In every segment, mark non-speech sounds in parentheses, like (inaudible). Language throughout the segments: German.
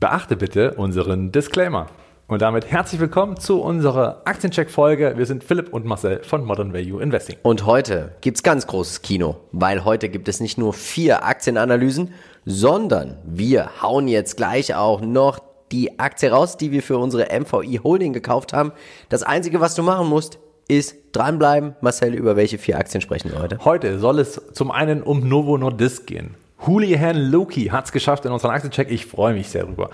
Beachte bitte unseren Disclaimer. Und damit herzlich willkommen zu unserer Aktiencheck-Folge. Wir sind Philipp und Marcel von Modern Value Investing. Und heute gibt's ganz großes Kino, weil heute gibt es nicht nur vier Aktienanalysen, sondern wir hauen jetzt gleich auch noch die Aktie raus, die wir für unsere MVI Holding gekauft haben. Das Einzige, was du machen musst, ist dranbleiben. Marcel, über welche vier Aktien sprechen wir heute? Heute soll es zum einen um Novo Nordisk gehen. Houlihan Loki hat es geschafft in unseren Aktiencheck. Ich freue mich sehr drüber.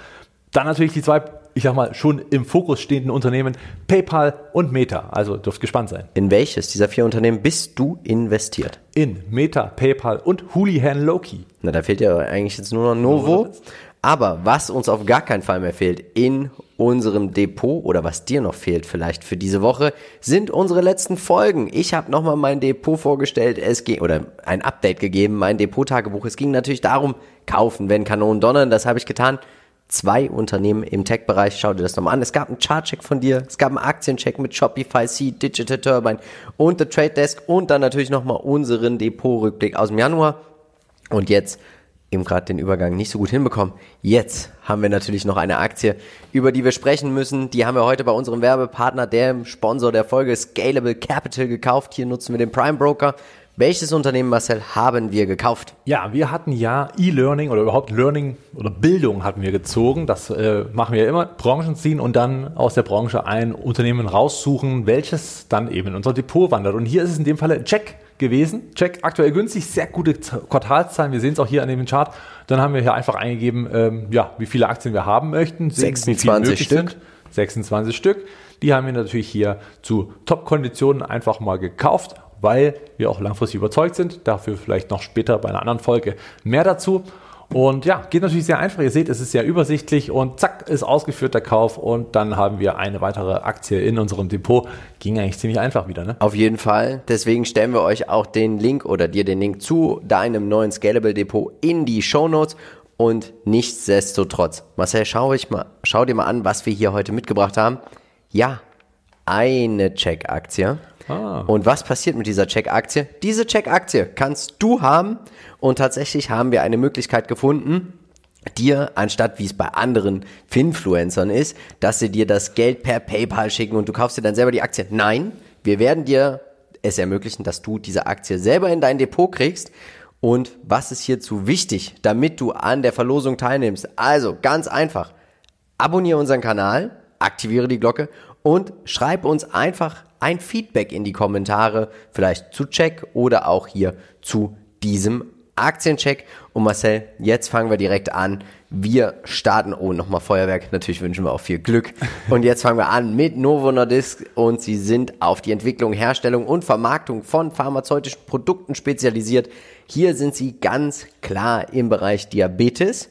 Dann natürlich die zwei, ich sag mal, schon im Fokus stehenden Unternehmen PayPal und Meta. Also dürft gespannt sein. In welches dieser vier Unternehmen bist du investiert? In Meta, PayPal und Houlihan Loki. Na, da fehlt ja eigentlich jetzt nur noch Novo. Aber was uns auf gar keinen Fall mehr fehlt in unserem Depot oder was dir noch fehlt vielleicht für diese Woche, sind unsere letzten Folgen. Ich habe nochmal mein Depot vorgestellt, es ging oder ein Update gegeben, mein Depot-Tagebuch. Es ging natürlich darum, kaufen, wenn Kanonen donnern. Das habe ich getan. Zwei Unternehmen im Tech-Bereich, schau dir das nochmal an. Es gab einen Chartcheck von dir, es gab einen Aktiencheck mit Shopify, Seed, Digital Turbine und The Trade Desk und dann natürlich nochmal unseren Depot-Rückblick aus dem Januar. Und jetzt eben gerade den Übergang nicht so gut hinbekommen. Jetzt haben wir natürlich noch eine Aktie, über die wir sprechen müssen. Die haben wir heute bei unserem Werbepartner, dem Sponsor der Folge Scalable Capital gekauft. Hier nutzen wir den Prime Broker. Welches Unternehmen, Marcel, haben wir gekauft? Ja, wir hatten ja E-Learning oder überhaupt Learning oder Bildung hatten wir gezogen. Das äh, machen wir immer. Branchen ziehen und dann aus der Branche ein Unternehmen raussuchen, welches dann eben in unser Depot wandert. Und hier ist es in dem Falle Check gewesen. Check aktuell günstig, sehr gute Quartalszahlen. Wir sehen es auch hier an dem Chart. Dann haben wir hier einfach eingegeben, ähm, ja, wie viele Aktien wir haben möchten. 26 Stück. Sind. 26 Stück. Die haben wir natürlich hier zu Top-Konditionen einfach mal gekauft weil wir auch langfristig überzeugt sind. Dafür vielleicht noch später bei einer anderen Folge mehr dazu. Und ja, geht natürlich sehr einfach. Ihr seht, es ist sehr übersichtlich und zack, ist ausgeführt der Kauf und dann haben wir eine weitere Aktie in unserem Depot. Ging eigentlich ziemlich einfach wieder, ne? Auf jeden Fall. Deswegen stellen wir euch auch den Link oder dir den Link zu deinem neuen Scalable Depot in die Show Notes. Und nichtsdestotrotz, Marcel, schau, ich mal, schau dir mal an, was wir hier heute mitgebracht haben. Ja, eine Check-Aktie. Ah. Und was passiert mit dieser Check-Aktie? Diese Check-Aktie kannst du haben und tatsächlich haben wir eine Möglichkeit gefunden, dir, anstatt wie es bei anderen Finfluencern ist, dass sie dir das Geld per PayPal schicken und du kaufst dir dann selber die Aktie. Nein, wir werden dir es ermöglichen, dass du diese Aktie selber in dein Depot kriegst. Und was ist hierzu wichtig, damit du an der Verlosung teilnimmst? Also ganz einfach. Abonniere unseren Kanal, aktiviere die Glocke und schreib uns einfach ein Feedback in die Kommentare, vielleicht zu Check oder auch hier zu diesem Aktiencheck. Und Marcel, jetzt fangen wir direkt an. Wir starten, oh, nochmal Feuerwerk. Natürlich wünschen wir auch viel Glück. (laughs) Und jetzt fangen wir an mit Novo Nordisk und sie sind auf die Entwicklung, Herstellung und Vermarktung von pharmazeutischen Produkten spezialisiert. Hier sind sie ganz klar im Bereich Diabetes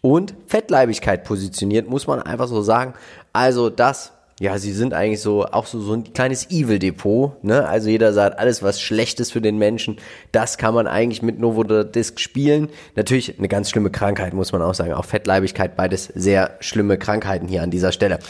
und Fettleibigkeit positioniert, muss man einfach so sagen. Also das ja, sie sind eigentlich so auch so, so ein kleines Evil-Depot. Ne? Also jeder sagt, alles was Schlechtes für den Menschen, das kann man eigentlich mit Novo Disc spielen. Natürlich eine ganz schlimme Krankheit, muss man auch sagen. Auch Fettleibigkeit, beides sehr schlimme Krankheiten hier an dieser Stelle.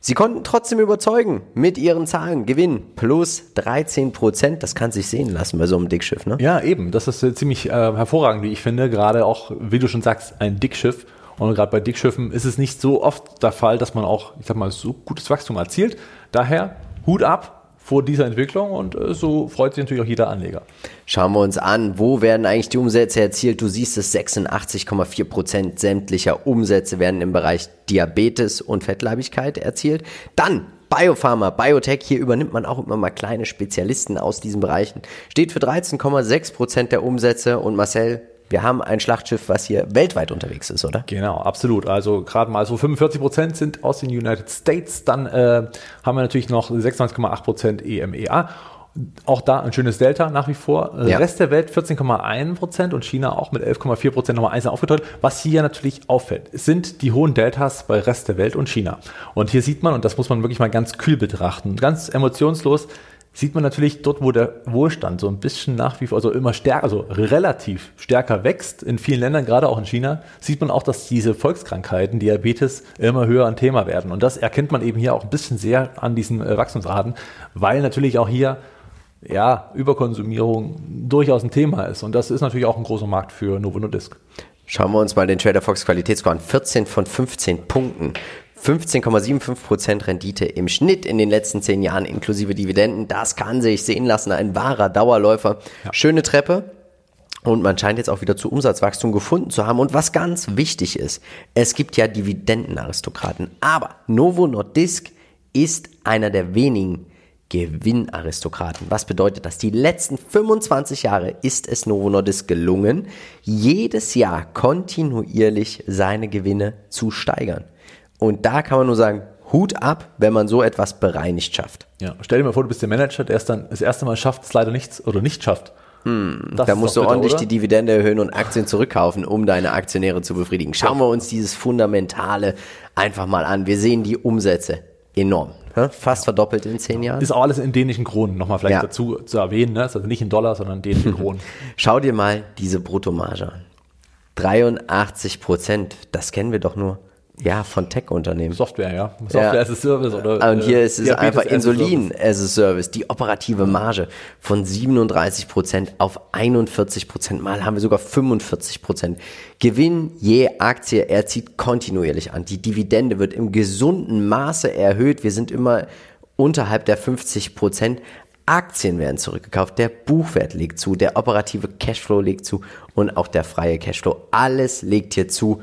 Sie konnten trotzdem überzeugen mit ihren Zahlen. Gewinn plus 13 Prozent. Das kann sich sehen lassen bei so einem Dickschiff, ne? Ja, eben. Das ist äh, ziemlich äh, hervorragend, wie ich finde. Gerade auch, wie du schon sagst, ein Dickschiff. Und gerade bei Dickschiffen ist es nicht so oft der Fall, dass man auch, ich sag mal, so gutes Wachstum erzielt. Daher Hut ab vor dieser Entwicklung und äh, so freut sich natürlich auch jeder Anleger. Schauen wir uns an, wo werden eigentlich die Umsätze erzielt? Du siehst es, 86,4 Prozent sämtlicher Umsätze werden im Bereich Diabetes und Fettleibigkeit erzielt. Dann Biopharma, Biotech, hier übernimmt man auch immer mal kleine Spezialisten aus diesen Bereichen. Steht für 13,6 Prozent der Umsätze und Marcel, wir haben ein Schlachtschiff, was hier weltweit unterwegs ist, oder? Genau, absolut. Also gerade mal so 45 Prozent sind aus den United States. Dann äh, haben wir natürlich noch 26,8 Prozent EMEA. Auch da ein schönes Delta nach wie vor. Ja. Rest der Welt 14,1 Prozent und China auch mit 11,4 Prozent nochmal einzeln aufgeteilt. Was hier natürlich auffällt, sind die hohen Deltas bei Rest der Welt und China. Und hier sieht man, und das muss man wirklich mal ganz kühl betrachten, ganz emotionslos, sieht man natürlich dort, wo der Wohlstand so ein bisschen nach wie vor, also immer stärker, also relativ stärker wächst, in vielen Ländern, gerade auch in China, sieht man auch, dass diese Volkskrankheiten, Diabetes, immer höher ein Thema werden. Und das erkennt man eben hier auch ein bisschen sehr an diesen äh, Wachstumsraten, weil natürlich auch hier ja, Überkonsumierung durchaus ein Thema ist. Und das ist natürlich auch ein großer Markt für Novo Nordisk. Schauen wir uns mal den Trader Fox Qualitätsscore an. 14 von 15 Punkten. 15,75% Rendite im Schnitt in den letzten 10 Jahren inklusive Dividenden. Das kann sich sehen lassen. Ein wahrer Dauerläufer. Ja. Schöne Treppe. Und man scheint jetzt auch wieder zu Umsatzwachstum gefunden zu haben. Und was ganz wichtig ist, es gibt ja Dividendenaristokraten. Aber Novo Nordisk ist einer der wenigen Gewinnaristokraten. Was bedeutet das? Die letzten 25 Jahre ist es Novo Nordisk gelungen, jedes Jahr kontinuierlich seine Gewinne zu steigern. Und da kann man nur sagen, Hut ab, wenn man so etwas bereinigt schafft. Ja, stell dir mal vor, du bist der Manager, der es dann das erste Mal schafft, es leider nichts oder nicht schafft. Hm, da musst du bitter, ordentlich oder? die Dividende erhöhen und Aktien zurückkaufen, um deine Aktionäre zu befriedigen. Schauen wir uns dieses Fundamentale einfach mal an. Wir sehen die Umsätze enorm. Fast verdoppelt in zehn Jahren. Ist auch alles in dänischen Kronen, nochmal vielleicht ja. dazu zu erwähnen. Ne? Ist also nicht in Dollar, sondern in dänischen (laughs) Kronen. Schau dir mal diese Bruttomarge an. 83 Prozent, das kennen wir doch nur ja, von Tech-Unternehmen. Software, ja. Software ja. as a Service oder. Und hier ist es einfach Insulin as a Service. Die operative Marge von 37 Prozent auf 41 Prozent. Mal haben wir sogar 45 Prozent. Gewinn je Aktie, er zieht kontinuierlich an. Die Dividende wird im gesunden Maße erhöht. Wir sind immer unterhalb der 50 Prozent. Aktien werden zurückgekauft, der Buchwert legt zu, der operative Cashflow legt zu und auch der freie Cashflow. Alles legt hier zu.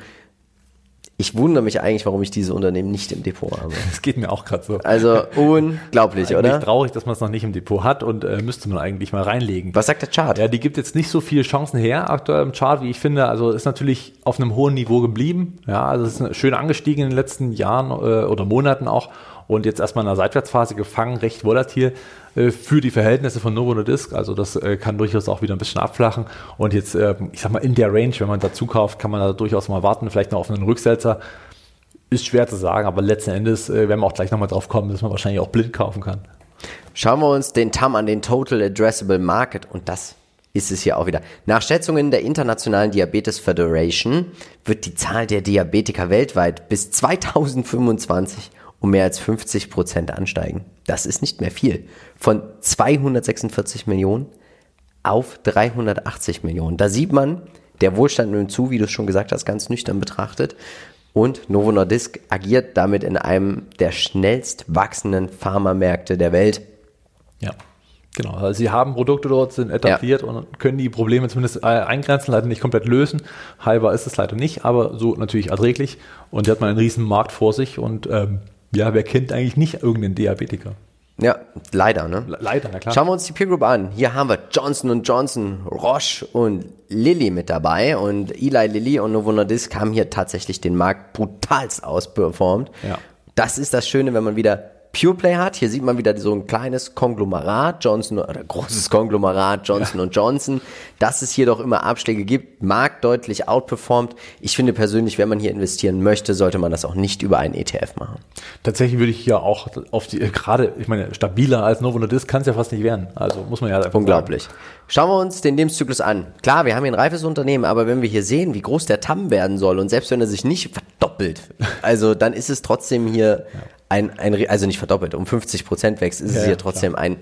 Ich wundere mich eigentlich, warum ich diese Unternehmen nicht im Depot habe. (laughs) Das geht mir auch gerade so. Also unglaublich, eigentlich oder? traurig, dass man es noch nicht im Depot hat und äh, müsste man eigentlich mal reinlegen. Was sagt der Chart? Ja, die gibt jetzt nicht so viele Chancen her aktuell im Chart, wie ich finde. Also ist natürlich auf einem hohen Niveau geblieben. Ja, also es ist schön angestiegen in den letzten Jahren äh, oder Monaten auch und jetzt erstmal in einer Seitwärtsphase gefangen, recht volatil für die Verhältnisse von Novo Nordisk. Also das äh, kann durchaus auch wieder ein bisschen abflachen. Und jetzt, äh, ich sag mal, in der Range, wenn man dazu kauft, kann man da durchaus mal warten, vielleicht noch auf einen Rücksetzer. Ist schwer zu sagen, aber letzten Endes äh, werden wir auch gleich nochmal drauf kommen, dass man wahrscheinlich auch blind kaufen kann. Schauen wir uns den TAM an, den Total Addressable Market. Und das ist es hier auch wieder. Nach Schätzungen der Internationalen Diabetes Federation wird die Zahl der Diabetiker weltweit bis 2025 um mehr als 50 Prozent ansteigen. Das ist nicht mehr viel. Von 246 Millionen auf 380 Millionen. Da sieht man, der Wohlstand nimmt zu, wie du es schon gesagt hast, ganz nüchtern betrachtet. Und Novo Nordisk agiert damit in einem der schnellst wachsenden Pharmamärkte der Welt. Ja. Genau, also sie haben Produkte dort, sind etabliert ja. und können die Probleme zumindest äh, eingrenzen, leider nicht komplett lösen. Heilbar ist es leider nicht, aber so natürlich erträglich. Und hier hat man einen riesen Markt vor sich und ähm, ja, wer kennt eigentlich nicht irgendeinen Diabetiker? Ja, leider, ne? Leider, na klar. Schauen wir uns die Peer Group an. Hier haben wir Johnson Johnson, Roche und Lilly mit dabei. Und Eli Lilly und Novo Nordisk haben hier tatsächlich den Markt brutalst ausperformt. Ja. Das ist das Schöne, wenn man wieder PurePlay hat. Hier sieht man wieder so ein kleines Konglomerat, Johnson oder großes Konglomerat Johnson ja. und Johnson, dass es hier doch immer Abschläge gibt, Markt deutlich outperformt. Ich finde persönlich, wenn man hier investieren möchte, sollte man das auch nicht über einen ETF machen. Tatsächlich würde ich ja auch auf die, gerade, ich meine, stabiler als Novo Nordisk kann es ja fast nicht werden. Also muss man ja einfach Unglaublich. Sagen. Schauen wir uns den Lebenszyklus an. Klar, wir haben hier ein reifes Unternehmen, aber wenn wir hier sehen, wie groß der TAM werden soll und selbst wenn er sich nicht verdoppelt, also dann ist es trotzdem hier ja ein, ein, also nicht verdoppelt, um 50 Prozent wächst, ist ja, es hier trotzdem klar. ein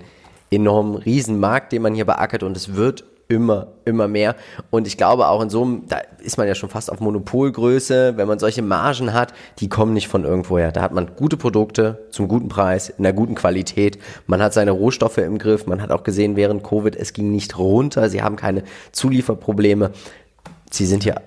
enorm Riesenmarkt, den man hier beackert und es wird immer, immer mehr. Und ich glaube auch in so einem, da ist man ja schon fast auf Monopolgröße, wenn man solche Margen hat, die kommen nicht von irgendwoher. Da hat man gute Produkte zum guten Preis, in einer guten Qualität. Man hat seine Rohstoffe im Griff. Man hat auch gesehen, während Covid, es ging nicht runter. Sie haben keine Zulieferprobleme. Sie sind hier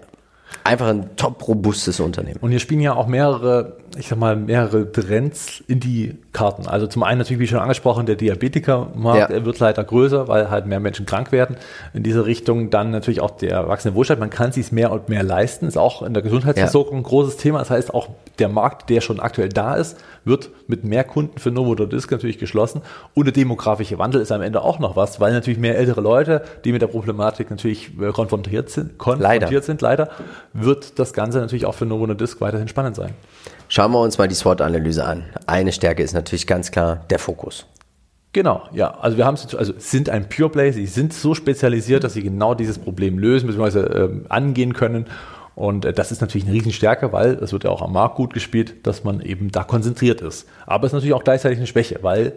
einfach ein top robustes Unternehmen. Und hier spielen ja auch mehrere, ich sag mal, mehrere Trends in die Karten. Also zum einen natürlich, wie schon angesprochen, der Diabetikermarkt ja. wird leider größer, weil halt mehr Menschen krank werden in diese Richtung. Dann natürlich auch der erwachsene Wohlstand. Man kann sich mehr und mehr leisten. Ist auch in der Gesundheitsversorgung ja. ein großes Thema. Das heißt, auch der Markt, der schon aktuell da ist, wird mit mehr Kunden für Novo Nordisk natürlich geschlossen. Und der demografische Wandel ist am Ende auch noch was, weil natürlich mehr ältere Leute, die mit der Problematik natürlich äh, konfrontiert sind, konfrontiert leider. sind, leider, wird das Ganze natürlich auch für Novo Nordisk weiterhin spannend sein. Schauen wir uns mal die SWOT-Analyse an. Eine Stärke ist natürlich ganz klar der Fokus. Genau, ja. Also wir haben also sind ein Pure Play, sie sind so spezialisiert, dass sie genau dieses Problem lösen bzw. Ähm, angehen können und äh, das ist natürlich eine Riesenstärke, weil es wird ja auch am Markt gut gespielt, dass man eben da konzentriert ist. Aber es ist natürlich auch gleichzeitig eine Schwäche, weil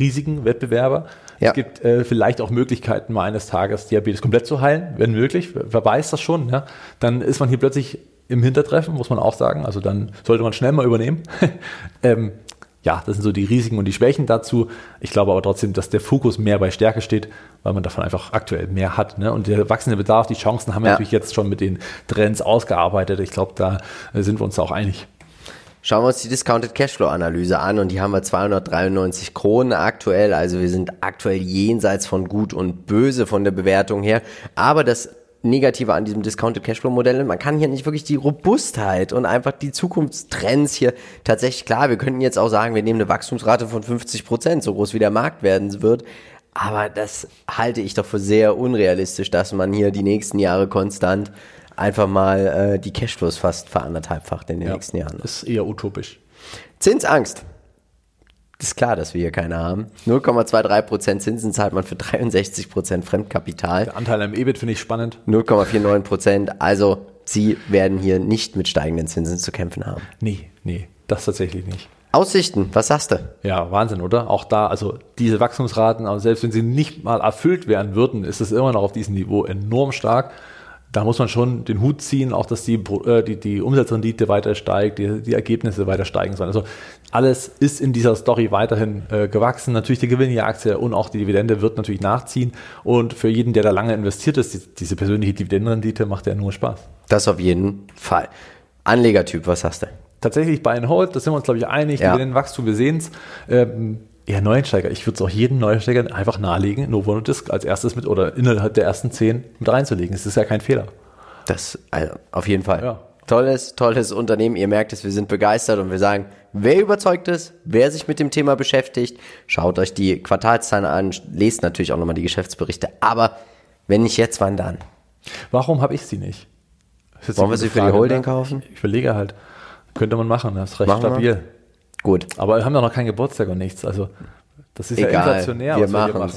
riesigen Wettbewerber. Ja. Es gibt äh, vielleicht auch Möglichkeiten, mal eines Tages Diabetes komplett zu heilen, wenn möglich. Wer weiß das schon? Ja? Dann ist man hier plötzlich im Hintertreffen, muss man auch sagen. Also dann sollte man schnell mal übernehmen. (laughs) ähm, ja, das sind so die Risiken und die Schwächen dazu. Ich glaube aber trotzdem, dass der Fokus mehr bei Stärke steht, weil man davon einfach aktuell mehr hat. Ne? Und der wachsende Bedarf, die Chancen haben wir ja. natürlich jetzt schon mit den Trends ausgearbeitet. Ich glaube, da äh, sind wir uns auch einig. Schauen wir uns die Discounted Cashflow Analyse an und die haben wir 293 Kronen aktuell. Also wir sind aktuell jenseits von gut und böse von der Bewertung her. Aber das Negative an diesem Discounted Cashflow Modell. Man kann hier nicht wirklich die Robustheit und einfach die Zukunftstrends hier tatsächlich klar. Wir könnten jetzt auch sagen, wir nehmen eine Wachstumsrate von 50 Prozent, so groß wie der Markt werden wird. Aber das halte ich doch für sehr unrealistisch, dass man hier die nächsten Jahre konstant einfach mal äh, die Cashflows fast veranderthalbfacht in den ja, nächsten Jahren. Ist eher utopisch. Zinsangst ist klar, dass wir hier keine haben. 0,23% Zinsen zahlt man für 63% Fremdkapital. Der Anteil am EBIT finde ich spannend. 0,49%. Also Sie werden hier nicht mit steigenden Zinsen zu kämpfen haben. Nee, nee, das tatsächlich nicht. Aussichten, was sagst du? Ja, Wahnsinn, oder? Auch da, also diese Wachstumsraten, also selbst wenn sie nicht mal erfüllt werden würden, ist es immer noch auf diesem Niveau enorm stark da muss man schon den Hut ziehen, auch dass die, äh, die, die Umsatzrendite weiter steigt, die, die Ergebnisse weiter steigen sollen. Also alles ist in dieser Story weiterhin äh, gewachsen. Natürlich die Gewinn der Aktie und auch die Dividende wird natürlich nachziehen. Und für jeden, der da lange investiert ist, die, diese persönliche Dividendenrendite macht ja nur Spaß. Das auf jeden Fall. Anlegertyp, was hast du? Tatsächlich Buy and Hold, da sind wir uns, glaube ich, einig. Ja. Dividendenwachstum, wir sehen es. Ähm, eher Neueinsteiger. Ich würde es auch jedem Neueinsteiger einfach nahelegen, Novo Nordisk als erstes mit oder innerhalb der ersten zehn mit reinzulegen. Es ist ja kein Fehler. Das also auf jeden Fall. Ja. Tolles, tolles Unternehmen. Ihr merkt es, wir sind begeistert und wir sagen, wer überzeugt ist, wer sich mit dem Thema beschäftigt, schaut euch die Quartalszahlen an, lest natürlich auch nochmal die Geschäftsberichte. Aber wenn nicht jetzt, wann dann? Warum habe ich sie nicht? Wollen wir sie für die Holding ne? kaufen? Ich überlege halt. Könnte man machen, das ist recht machen stabil. Wir? Gut. Aber wir haben ja noch keinen Geburtstag und nichts. Also das ist Egal, ja inflationär, wir was wir machen.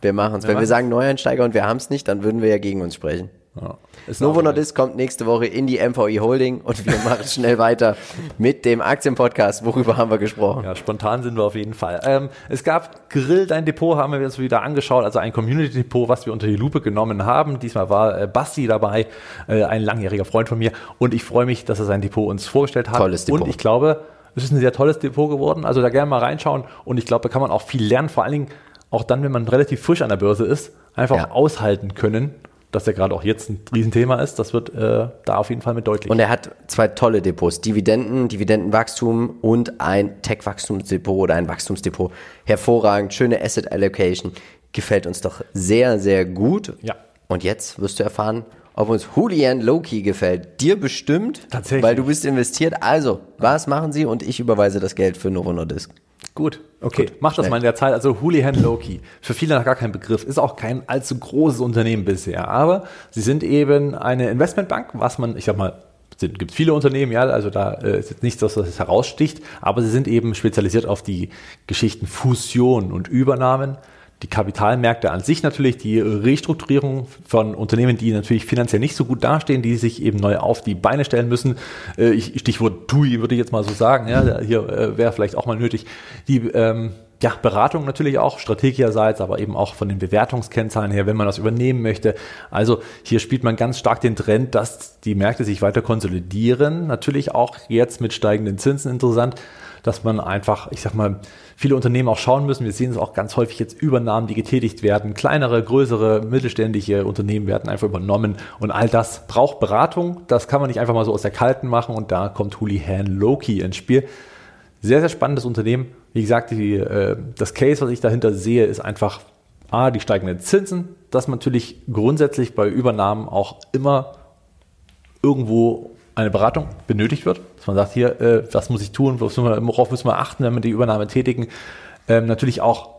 Wir machen es. Wenn wir sagen Neueinsteiger und wir haben es nicht, dann würden wir ja gegen uns sprechen. Ja. Novo Nordisk kommt nächste Woche in die MVI Holding und wir (laughs) machen schnell weiter mit dem Aktienpodcast. Worüber haben wir gesprochen? Ja, spontan sind wir auf jeden Fall. Ähm, es gab Grill, dein Depot haben wir uns wieder angeschaut, also ein Community-Depot, was wir unter die Lupe genommen haben. Diesmal war äh, Basti dabei, äh, ein langjähriger Freund von mir und ich freue mich, dass er sein Depot uns vorgestellt hat. Tolles Depot. Und ich glaube, es ist ein sehr tolles Depot geworden. Also da gerne mal reinschauen und ich glaube, da kann man auch viel lernen, vor allen Dingen auch dann, wenn man relativ frisch an der Börse ist, einfach ja. aushalten können dass er gerade auch jetzt ein Riesenthema ist, das wird äh, da auf jeden Fall mit deutlich. Und er hat zwei tolle Depots, Dividenden, Dividendenwachstum und ein Tech-Wachstumsdepot oder ein Wachstumsdepot. Hervorragend, schöne Asset Allocation, gefällt uns doch sehr, sehr gut. Ja. Und jetzt wirst du erfahren, ob uns Julian Loki gefällt. Dir bestimmt, Tatsächlich. weil du bist investiert. Also, was machen Sie und ich überweise das Geld für Novo Nordisk. Gut, okay. Gut, Mach das mal in der Zeit. Also Houlihan Loki. Für viele noch gar kein Begriff. Ist auch kein allzu großes Unternehmen bisher. Aber sie sind eben eine Investmentbank, was man, ich sag mal, es gibt viele Unternehmen, ja, also da äh, ist jetzt nichts, was das heraussticht, aber sie sind eben spezialisiert auf die Geschichten Fusion und Übernahmen die Kapitalmärkte an sich natürlich, die Restrukturierung von Unternehmen, die natürlich finanziell nicht so gut dastehen, die sich eben neu auf die Beine stellen müssen. Äh, Stichwort TUI würde ich jetzt mal so sagen, ja, hier äh, wäre vielleicht auch mal nötig. Die ähm, ja, Beratung natürlich auch, strategischerseits, aber eben auch von den Bewertungskennzahlen her, wenn man das übernehmen möchte. Also hier spielt man ganz stark den Trend, dass die Märkte sich weiter konsolidieren. Natürlich auch jetzt mit steigenden Zinsen interessant dass man einfach, ich sag mal, viele Unternehmen auch schauen müssen. Wir sehen es auch ganz häufig jetzt Übernahmen, die getätigt werden. Kleinere, größere, mittelständische Unternehmen werden einfach übernommen und all das braucht Beratung. Das kann man nicht einfach mal so aus der Kalten machen und da kommt Houlihan Loki ins Spiel. Sehr, sehr spannendes Unternehmen. Wie gesagt, die, äh, das Case, was ich dahinter sehe, ist einfach A, die steigenden Zinsen, dass man natürlich grundsätzlich bei Übernahmen auch immer irgendwo eine Beratung benötigt wird, dass man sagt, hier, äh, was muss ich tun, worauf müssen wir achten, wenn wir die Übernahme tätigen. Ähm, natürlich auch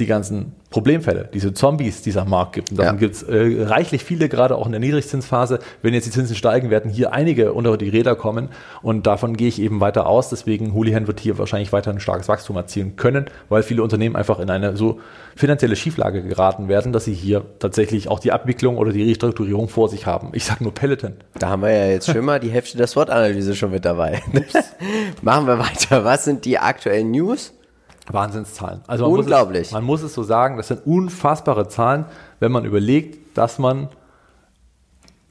die ganzen Problemfälle, diese Zombies, die es am Markt gibt. Und davon ja. gibt es äh, reichlich viele, gerade auch in der Niedrigzinsphase. Wenn jetzt die Zinsen steigen, werden hier einige unter die Räder kommen. Und davon gehe ich eben weiter aus. Deswegen Houlihan wird hier wahrscheinlich weiter ein starkes Wachstum erzielen können, weil viele Unternehmen einfach in eine so finanzielle Schieflage geraten werden, dass sie hier tatsächlich auch die Abwicklung oder die Restrukturierung vor sich haben. Ich sage nur Peloton. Da haben wir ja jetzt schon mal die Hälfte der SWOT-Analyse schon mit dabei. (laughs) Machen wir weiter. Was sind die aktuellen News? Wahnsinnszahlen. Also man Unglaublich. Muss es, man muss es so sagen, das sind unfassbare Zahlen, wenn man überlegt, dass man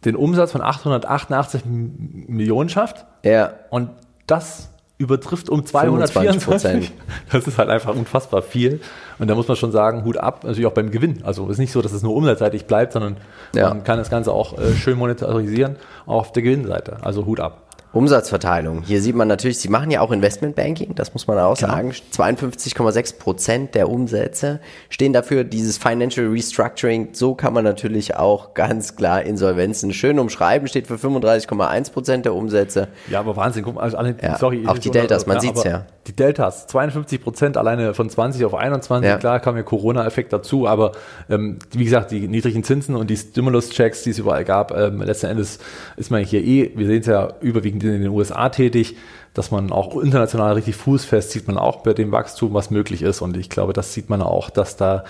den Umsatz von 888 Millionen schafft. Ja. Und das übertrifft um 224. (laughs) Das ist halt einfach unfassbar viel. Und da muss man schon sagen, Hut ab, natürlich auch beim Gewinn. Also es ist nicht so, dass es nur umsatzseitig bleibt, sondern ja. man kann das Ganze auch äh, schön monetarisieren, auch auf der Gewinnseite. Also Hut ab. Umsatzverteilung. Hier sieht man natürlich, Sie machen ja auch Investmentbanking, das muss man auch genau. sagen. 52,6 Prozent der Umsätze stehen dafür. Dieses Financial Restructuring, so kann man natürlich auch ganz klar Insolvenzen schön umschreiben, steht für 35,1 Prozent der Umsätze. Ja, aber Wahnsinn. Guck mal, also alle, ja, sorry. Auch die Deltas, man ja, sieht's ja. Die Deltas, 52 Prozent alleine von 20 auf 21. Ja. Klar kam ja Corona-Effekt dazu, aber ähm, wie gesagt, die niedrigen Zinsen und die Stimulus-Checks, die es überall gab, ähm, letzten Endes ist man hier eh, wir sehen es ja überwiegend in den USA tätig, dass man auch international richtig fußfest sieht man auch bei dem Wachstum, was möglich ist. Und ich glaube, das sieht man auch, dass da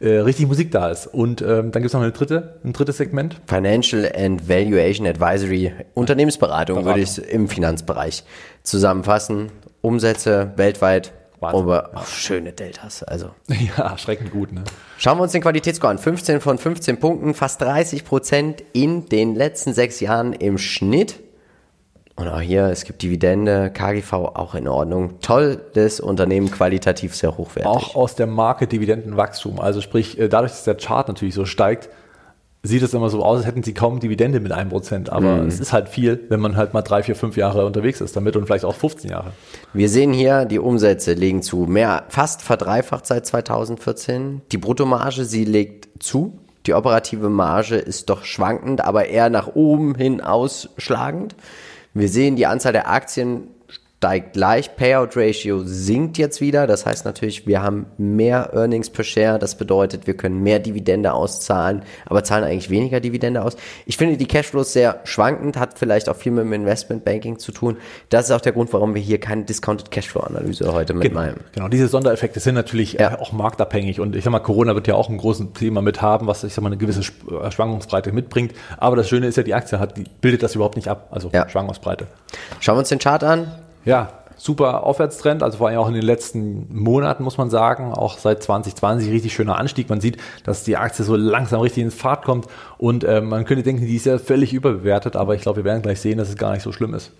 äh, richtig Musik da ist. Und ähm, dann gibt es noch eine dritte, ein drittes Segment. Financial and Valuation Advisory, Unternehmensberatung Beratung. würde ich im Finanzbereich zusammenfassen. Umsätze weltweit aber oh, schöne Deltas, also. (laughs) Ja, erschreckend gut, ne? Schauen wir uns den Qualitätsscore an. 15 von 15 Punkten, fast 30 Prozent in den letzten sechs Jahren im Schnitt. Und auch hier, es gibt Dividende, KGV auch in Ordnung. Tolles Unternehmen, qualitativ sehr hochwertig. Auch aus der Marke Dividendenwachstum. Also sprich, äh, dadurch, dass der Chart natürlich so steigt, sieht es immer so aus, als hätten sie kaum Dividende mit einem Prozent. Aber mm. es ist halt viel, wenn man halt mal drei, vier, fünf Jahre unterwegs ist damit und vielleicht auch 15 Jahre. Wir sehen hier, die Umsätze legen zu. Mehr, fast verdreifacht seit 2014. Die Bruttomarge, sie legt zu. Die operative Marge ist doch schwankend, aber eher nach oben hin ausschlagend. Wir sehen, die Anzahl der Aktien steigt gleich. Payout Ratio sinkt jetzt wieder. Das heißt natürlich, wir haben mehr Earnings per Share. Das bedeutet, wir können mehr Dividende auszahlen, aber zahlen eigentlich weniger Dividende aus. Ich finde die Cashflows sehr schwankend, hat vielleicht auch viel mit dem Investmentbanking zu tun. Das ist auch der Grund, warum wir hier keine Discounted Cashflow-Analyse heute mit genau, meinem. Genau, diese Sondereffekte sind natürlich ja. auch marktabhängig und ich sag mal, Corona wird ja auch ein großes Thema mit haben, was ich sag mal eine gewisse äh, Schwankungsbreite mitbringt. Aber das Schöne ist ja, die Aktie hat, die bildet das überhaupt nicht ab, also ja. Schwankungsbreite. Schauen wir uns den Chart an. Ja, super Aufwärtstrend, also vor allem auch in den letzten Monaten muss man sagen, auch seit 2020 richtig schöner Anstieg. Man sieht, dass die Aktie so langsam richtig ins Fahrt kommt und äh, man könnte denken, die ist ja völlig überbewertet, aber ich glaube, wir werden gleich sehen, dass es gar nicht so schlimm ist.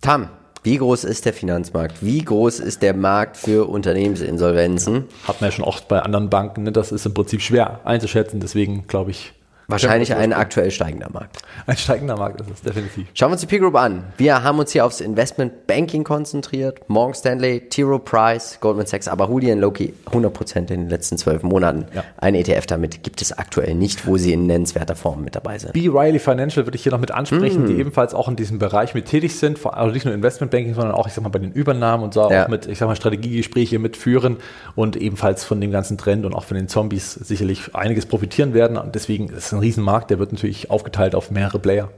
Tam, wie groß ist der Finanzmarkt? Wie groß ist der Markt für Unternehmensinsolvenzen? Hat man ja schon oft bei anderen Banken, ne? das ist im Prinzip schwer einzuschätzen, deswegen glaube ich, Wahrscheinlich ein aktuell steigender Markt. Ein steigender Markt ist es, definitiv. Schauen wir uns die P-Group an. Wir haben uns hier aufs Investment Banking konzentriert. Morgan Stanley, T. Rowe Price, Goldman Sachs, aber Hoodie Loki 100% in den letzten zwölf Monaten. Ja. Ein ETF damit gibt es aktuell nicht, wo sie in nennenswerter Form mit dabei sind. B. Riley Financial würde ich hier noch mit ansprechen, mm. die ebenfalls auch in diesem Bereich mit tätig sind. Also nicht nur Investment Banking, sondern auch, ich sag mal, bei den Übernahmen und so ja. auch mit, ich sag mal, Strategiegespräche mitführen und ebenfalls von dem ganzen Trend und auch von den Zombies sicherlich einiges profitieren werden. Und deswegen ist es ein Riesenmarkt, der wird natürlich aufgeteilt auf mehrere Player.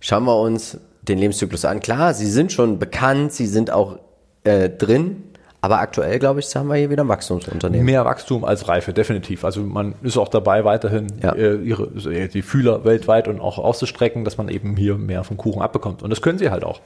Schauen wir uns den Lebenszyklus an. Klar, sie sind schon bekannt, sie sind auch äh, drin, aber aktuell, glaube ich, haben wir hier wieder ein Wachstumsunternehmen. Mehr Wachstum als Reife, definitiv. Also man ist auch dabei, weiterhin ja. äh, ihre, die Fühler weltweit und auch auszustrecken, dass man eben hier mehr vom Kuchen abbekommt. Und das können sie halt auch.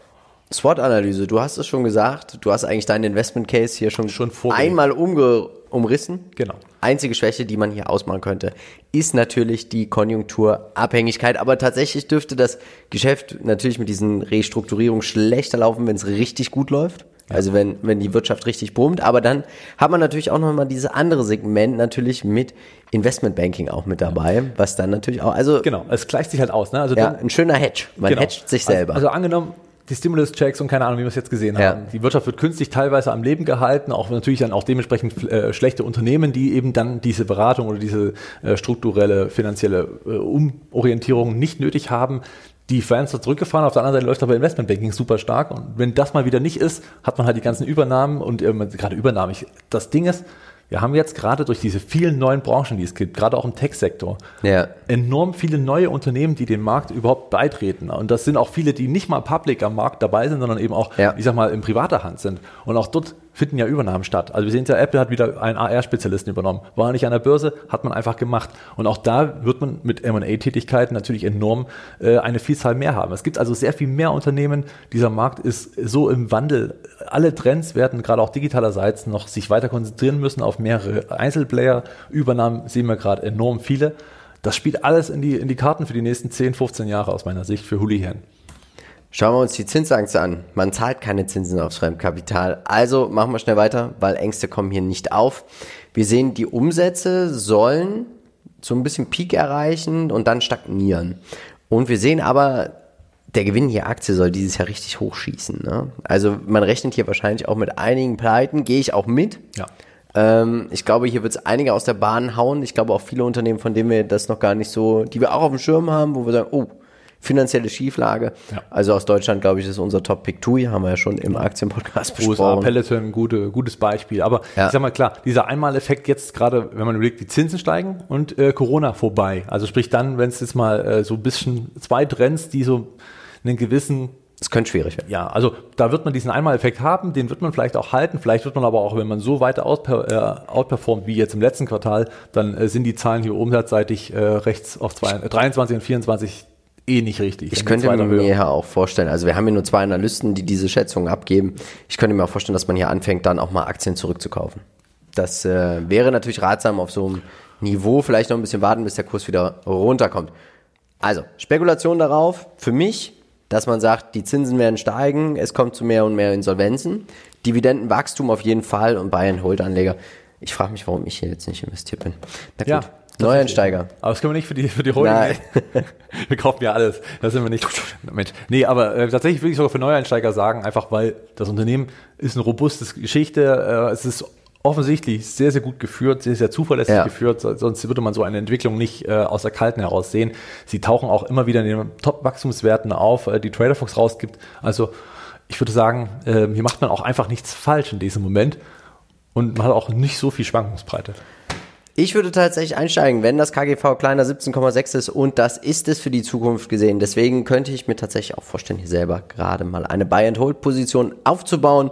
SWOT-Analyse, du hast es schon gesagt, du hast eigentlich deinen Investment Case hier schon, schon einmal umge umrissen. Genau. Einzige Schwäche, die man hier ausmachen könnte, ist natürlich die Konjunkturabhängigkeit. Aber tatsächlich dürfte das Geschäft natürlich mit diesen Restrukturierungen schlechter laufen, wenn es richtig gut läuft. Also wenn, wenn die Wirtschaft richtig boomt. Aber dann hat man natürlich auch nochmal dieses andere Segment natürlich mit Investmentbanking auch mit dabei, was dann natürlich auch, also. Genau, es gleicht sich halt aus, ne? Also ja, ein schöner Hedge. Man genau. hedgt sich selber. Also, also angenommen, die Stimulus-Checks und keine Ahnung, wie wir es jetzt gesehen ja. haben. Die Wirtschaft wird künstlich teilweise am Leben gehalten, auch natürlich dann auch dementsprechend äh, schlechte Unternehmen, die eben dann diese Beratung oder diese äh, strukturelle finanzielle äh, Umorientierung nicht nötig haben. Die Fans zurückgefahren, auf der anderen Seite läuft aber Investmentbanking super stark und wenn das mal wieder nicht ist, hat man halt die ganzen Übernahmen und ähm, gerade Übernahmen. Ich, das Ding ist, wir haben jetzt gerade durch diese vielen neuen Branchen, die es gibt, gerade auch im Tech-Sektor, ja. enorm viele neue Unternehmen, die dem Markt überhaupt beitreten. Und das sind auch viele, die nicht mal public am Markt dabei sind, sondern eben auch, ja. ich sag mal, in privater Hand sind. Und auch dort finden ja Übernahmen statt. Also wir sehen ja, Apple hat wieder einen AR-Spezialisten übernommen. War nicht an der Börse, hat man einfach gemacht. Und auch da wird man mit M&A-Tätigkeiten natürlich enorm äh, eine Vielzahl mehr haben. Es gibt also sehr viel mehr Unternehmen. Dieser Markt ist so im Wandel alle Trends werden gerade auch digitalerseits noch sich weiter konzentrieren müssen auf mehrere Einzelplayer. Übernahmen sehen wir gerade enorm viele. Das spielt alles in die, in die Karten für die nächsten 10, 15 Jahre aus meiner Sicht für Houlihan. Schauen wir uns die Zinsangst an. Man zahlt keine Zinsen aufs Fremdkapital. Also machen wir schnell weiter, weil Ängste kommen hier nicht auf. Wir sehen, die Umsätze sollen so ein bisschen Peak erreichen und dann stagnieren. Und wir sehen aber, der Gewinn hier Aktie soll dieses Jahr richtig hochschießen. Ne? Also man rechnet hier wahrscheinlich auch mit einigen Pleiten, gehe ich auch mit. Ja. Ähm, ich glaube, hier wird es einige aus der Bahn hauen. Ich glaube auch viele Unternehmen, von denen wir das noch gar nicht so, die wir auch auf dem Schirm haben, wo wir sagen, oh, finanzielle Schieflage. Ja. Also aus Deutschland, glaube ich, ist unser Top-Pick TUI, haben wir ja schon im Aktienpodcast besprochen. USA, Peloton, gute, gutes Beispiel. Aber Ja. ich sag mal klar, dieser Einmaleffekt jetzt gerade, wenn man überlegt, die Zinsen steigen und äh, Corona vorbei. Also sprich dann, wenn es jetzt mal äh, so ein bisschen zwei Trends, die so einen gewissen Das könnte schwierig werden. Ja, also da wird man diesen Einmaleffekt haben, den wird man vielleicht auch halten. Vielleicht wird man aber auch, wenn man so weiter äh, outperformt wie jetzt im letzten Quartal, dann äh, sind die Zahlen hier umsatzseitig äh, rechts auf zwei, äh, 23 und 24 eh nicht richtig. Ich könnte mir ja auch vorstellen, also wir haben hier nur zwei Analysten, die diese Schätzungen abgeben. Ich könnte mir auch vorstellen, dass man hier anfängt, dann auch mal Aktien zurückzukaufen. Das äh, wäre natürlich ratsam auf so einem Niveau, vielleicht noch ein bisschen warten, bis der Kurs wieder runterkommt. Also, Spekulation darauf, für mich, dass man sagt, die Zinsen werden steigen, es kommt zu mehr und mehr Insolvenzen, Dividendenwachstum auf jeden Fall und Bayern-Hold-Anleger. Ich frage mich, warum ich hier jetzt nicht investiert bin. Na gut, Ja, Neueinsteiger. Aber das können wir nicht für die, für die Holding. Nein. (laughs) wir kaufen ja alles. Das sind wir nicht. (laughs) Mensch. Nee, aber äh, tatsächlich würde ich sogar für Neueinsteiger sagen, einfach weil das Unternehmen ist eine robuste Geschichte. Äh, es ist offensichtlich sehr, sehr gut geführt, sehr, sehr zuverlässig Ja. geführt. So- Sonst würde man so eine Entwicklung nicht äh, aus der Kalten heraus sehen. Sie tauchen auch immer wieder in den Top-Wachstumswerten auf, äh, die TraderFox rausgibt. Also ich würde sagen, äh, hier macht man auch einfach nichts falsch in diesem Moment. Und man hat auch nicht so viel Schwankungsbreite. Ich würde tatsächlich einsteigen, wenn das KGV kleiner 17,6 ist und das ist es für die Zukunft gesehen. Deswegen könnte ich mir tatsächlich auch vorstellen, hier selber gerade mal eine Buy-and-Hold-Position aufzubauen.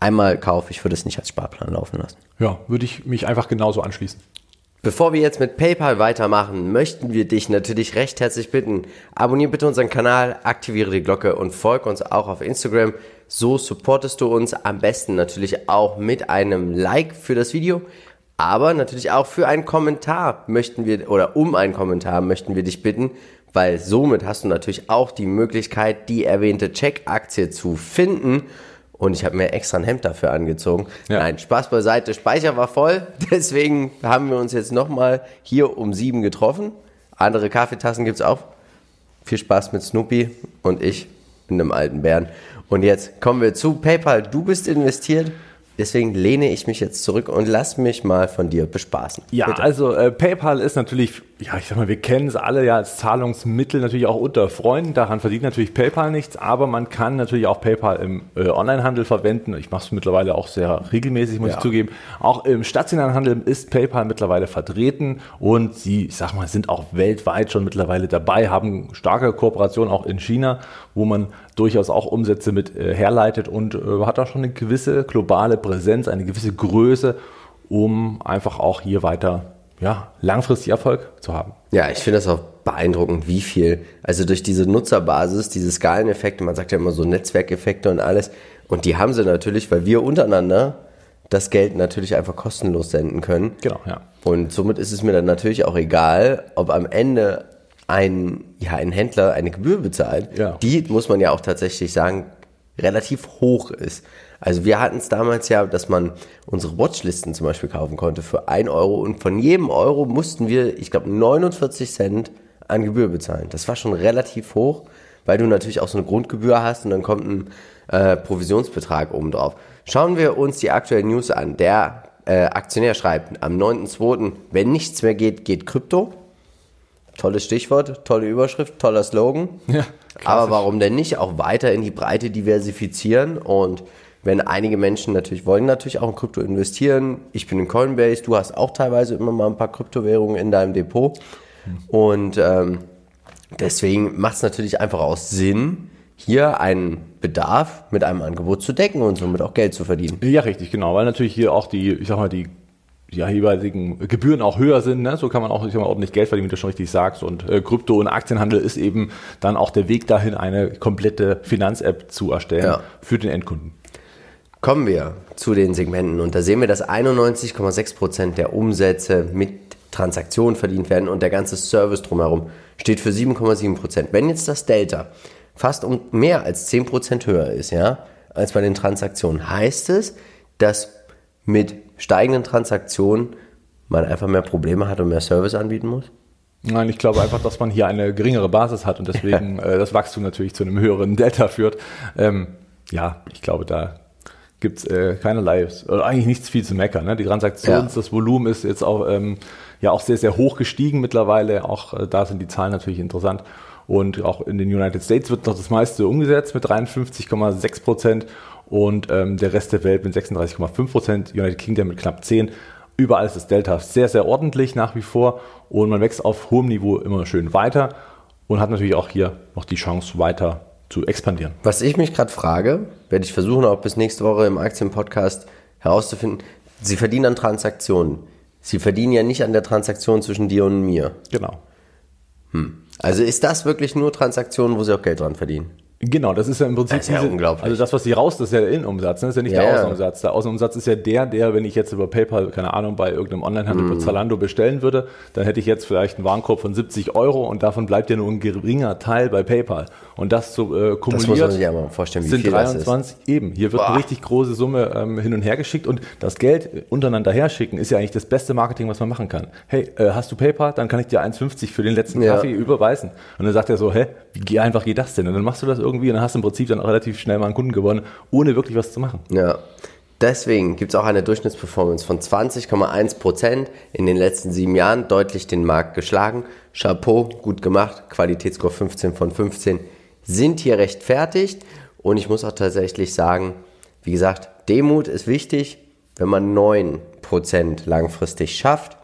Einmal Kauf, ich würde es nicht als Sparplan laufen lassen. Ja, würde ich mich einfach genauso anschließen. Bevor wir jetzt mit PayPal weitermachen, möchten wir dich natürlich recht herzlich bitten, abonniere bitte unseren Kanal, aktiviere die Glocke und folge uns auch auf Instagram. So supportest du uns am besten natürlich auch mit einem Like für das Video, aber natürlich auch für einen Kommentar möchten wir, oder um einen Kommentar möchten wir dich bitten, weil somit hast du natürlich auch die Möglichkeit, die erwähnte Check-Aktie zu finden. Und ich habe mir extra ein Hemd dafür angezogen. Ja. Nein, Spaß beiseite. Speicher war voll. (laughs) Deswegen haben wir uns jetzt nochmal hier um sieben getroffen. Andere Kaffeetassen gibt's auch. Viel Spaß mit Snoopy und ich mit einem alten Bären. Und jetzt kommen wir zu PayPal. Du bist investiert. Deswegen lehne ich mich jetzt zurück und lass mich mal von dir bespaßen. Ja, Bitte. also äh, PayPal ist natürlich, ja, ich sag mal, wir kennen es alle ja als Zahlungsmittel natürlich auch unter Freunden. Daran verdient natürlich PayPal nichts, aber man kann natürlich auch PayPal im äh, Onlinehandel verwenden. Ich mache es mittlerweile auch sehr regelmäßig, muss Ja. ich zugeben. Auch im stationären Handel ist PayPal mittlerweile vertreten und sie, ich sag mal, sind auch weltweit schon mittlerweile dabei, haben starke Kooperationen auch in China, wo man durchaus auch Umsätze mit äh, herleitet und äh, hat da schon eine gewisse globale Präsenz, eine gewisse Größe, um einfach auch hier weiter ja, langfristig Erfolg zu haben. Ja, ich finde das auch beeindruckend, wie viel, also durch diese Nutzerbasis, diese Skaleneffekte, man sagt ja immer so Netzwerkeffekte und alles, und die haben sie natürlich, weil wir untereinander das Geld natürlich einfach kostenlos senden können. Genau, ja. Und somit ist es mir dann natürlich auch egal, ob am Ende ein, ja, ein Händler eine Gebühr bezahlt. Ja. Die, muss man ja auch tatsächlich sagen, relativ hoch ist. Also wir hatten es damals ja, dass man unsere Watchlisten zum Beispiel kaufen konnte für 1 Euro und von jedem Euro mussten wir, ich glaube, 49 Cent an Gebühr bezahlen. Das war schon relativ hoch, weil du natürlich auch so eine Grundgebühr hast und dann kommt ein äh, Provisionsbetrag oben drauf. Schauen wir uns die aktuellen News an. Der äh, Aktionär schreibt am 9.2., wenn nichts mehr geht, geht Krypto. Tolles Stichwort, tolle Überschrift, toller Slogan. Ja, Aber warum denn nicht auch weiter in die Breite diversifizieren? Und wenn einige Menschen natürlich wollen, natürlich auch in Krypto investieren. Ich bin in Coinbase, du hast auch teilweise immer mal ein paar Kryptowährungen in deinem Depot. Und ähm, deswegen macht es natürlich einfach auch Sinn, hier einen Bedarf mit einem Angebot zu decken und somit auch Geld zu verdienen. Ja, richtig, genau, weil natürlich hier auch die, ich sag mal, die ja, jeweiligen Gebühren auch höher sind. Ne? So kann man auch ich sag mal, ordentlich Geld verdienen, wie du schon richtig sagst. Und äh, Krypto- und Aktienhandel ist eben dann auch der Weg dahin, eine komplette Finanz-App zu erstellen Ja. für den Endkunden. Kommen wir zu den Segmenten und da sehen wir, dass 91,6% der Umsätze mit Transaktionen verdient werden und der ganze Service drumherum steht für 7,7%. Wenn jetzt das Delta fast um mehr als 10% höher ist, ja, als bei den Transaktionen, heißt es, dass mit steigenden Transaktionen man einfach mehr Probleme hat und mehr Service anbieten muss? Nein, ich glaube einfach, dass man hier eine geringere Basis hat und deswegen (laughs) äh, das Wachstum natürlich zu einem höheren Delta führt. Ähm, ja, ich glaube, da gibt es äh, keinerlei, oder eigentlich nichts viel zu meckern. Ne? Die Transaktions, ja. das Volumen ist jetzt auch, ähm, ja auch sehr, sehr hoch gestiegen mittlerweile. Auch äh, da sind die Zahlen natürlich interessant. Und auch in den United States wird noch das meiste umgesetzt mit 53,6 Prozent und ähm, der Rest der Welt mit 36,5 Prozent, United Kingdom mit knapp 10. Überall ist das Delta sehr, sehr ordentlich nach wie vor und man wächst auf hohem Niveau immer schön weiter und hat natürlich auch hier noch die Chance weiter zu expandieren. Was ich mich gerade frage, werde ich versuchen, auch bis nächste Woche im Aktienpodcast herauszufinden. Sie verdienen an Transaktionen. Sie verdienen ja nicht an der Transaktion zwischen dir und mir. Genau. Hm. Also ist das wirklich nur Transaktionen, wo Sie auch Geld dran verdienen? Genau, das ist ja im Prinzip das ist ja diese, unglaublich. Also das, was sie raus, das ist ja der Innenumsatz, ne? das ist ja nicht ja, der Außenumsatz. Der Außenumsatz ist ja der, der, wenn ich jetzt über PayPal, keine Ahnung, bei irgendeinem Onlinehandel mm. bei Zalando bestellen würde, dann hätte ich jetzt vielleicht einen Warenkorb von 70 Euro und davon bleibt ja nur ein geringer Teil bei PayPal. Und das so äh, kumuliert das muss man sich ja mal vorstellen, wie sind viel 23 das ist. eben. Hier wird Boah. eine richtig große Summe ähm, hin und her geschickt und das Geld untereinander herschicken ist ja eigentlich das beste Marketing, was man machen kann. Hey, äh, hast du PayPal? Dann kann ich dir 1,50 für den letzten Kaffee ja. überweisen. Und dann sagt er so, hä, wie einfach geht das denn? Und dann machst du das irgendwie und dann hast du im Prinzip dann relativ schnell mal einen Kunden gewonnen, ohne wirklich was zu machen. Ja. Deswegen gibt es auch eine Durchschnittsperformance von 20,1 Prozent in den letzten sieben Jahren, deutlich den Markt geschlagen. Chapeau, gut gemacht, Qualitätsscore 15 von 15 sind hier rechtfertigt. Und ich muss auch tatsächlich sagen, wie gesagt, Demut ist wichtig, wenn man 9 Prozent langfristig schafft.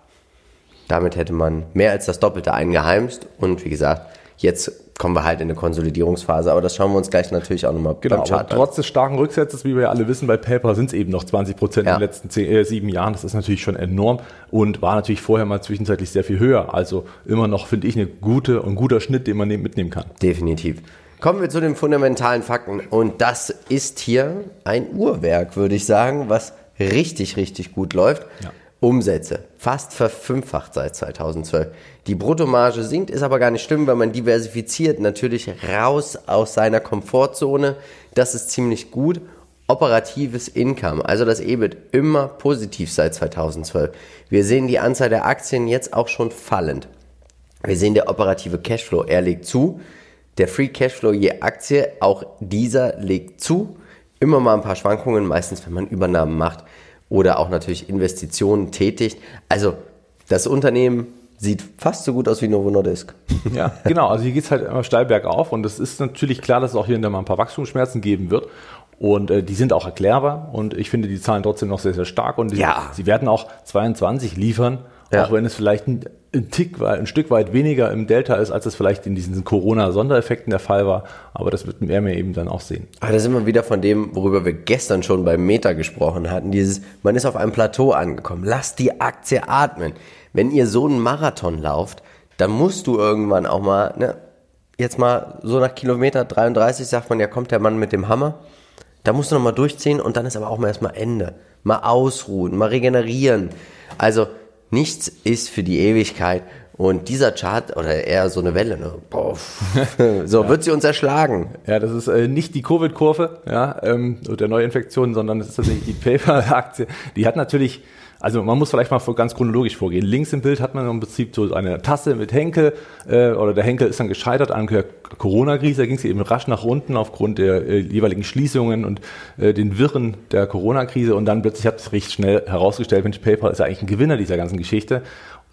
Damit hätte man mehr als das Doppelte eingeheimst. Und wie gesagt, jetzt kommen wir halt in eine Konsolidierungsphase, aber das schauen wir uns gleich natürlich auch nochmal genau, beim Chart an. Trotz des starken Rücksetzes, wie wir ja alle wissen, bei Paper sind es eben noch 20 Prozent ja. in den letzten zehn, äh, sieben Jahren. Das ist natürlich schon enorm und war natürlich vorher mal zwischenzeitlich sehr viel höher. Also immer noch, finde ich, eine gute und guter Schnitt, den man mitnehmen kann. Definitiv. Kommen wir zu den fundamentalen Fakten und das ist hier ein Uhrwerk, würde ich sagen, was richtig, richtig gut läuft. Ja. Umsätze fast verfünffacht seit 2012. Die Bruttomarge sinkt, ist aber gar nicht schlimm, weil man diversifiziert natürlich raus aus seiner Komfortzone. Das ist ziemlich gut. Operatives Income, also das EBIT, immer positiv seit 2012. Wir sehen die Anzahl der Aktien jetzt auch schon fallend. Wir sehen der operative Cashflow, er legt zu. Der Free Cashflow je Aktie, auch dieser legt zu. Immer mal ein paar Schwankungen, meistens wenn man Übernahmen macht oder auch natürlich Investitionen tätigt. Also das Unternehmen sieht fast so gut aus wie Novo Nordisk. Ja, genau. Also hier geht es halt immer steil bergauf und es ist natürlich klar, dass es auch hier und da mal ein paar Wachstumsschmerzen geben wird. Und äh, die sind auch erklärbar und ich finde die Zahlen trotzdem noch sehr, sehr stark und die, ja. sie werden auch 22 liefern, ja. auch wenn es vielleicht ein, ein, Tick, ein Stück weit weniger im Delta ist, als es vielleicht in diesen Corona-Sondereffekten der Fall war. Aber das wird werden wir eben dann auch sehen. Aber da sind wir wieder von dem, worüber wir gestern schon beim Meta gesprochen hatten. Dieses, man ist auf einem Plateau angekommen. Lass die Aktie atmen wenn ihr so einen Marathon lauft, dann musst du irgendwann auch mal, ne, jetzt mal so nach Kilometer 33 sagt man, ja, kommt der Mann mit dem Hammer. Da musst du nochmal durchziehen und dann ist aber auch mal erstmal Ende. Mal ausruhen, mal regenerieren. Also nichts ist für die Ewigkeit. Und dieser Chart, oder eher so eine Welle, ne? Boah, (laughs) so ja. wird sie uns erschlagen. Ja, das ist äh, nicht die Covid-Kurve, ja, ähm, der Neuinfektion, sondern das ist tatsächlich die PayPal-Aktie. Die hat natürlich also man muss vielleicht mal ganz chronologisch vorgehen. Links im Bild hat man im Prinzip so eine Tasse mit Henkel äh, oder der Henkel ist dann gescheitert an der Corona-Krise. Da ging es eben rasch nach unten aufgrund der äh, jeweiligen Schließungen und äh, den Wirren der Corona-Krise und dann plötzlich hat sich recht schnell herausgestellt, Mensch, PayPal ist ja eigentlich ein Gewinner dieser ganzen Geschichte.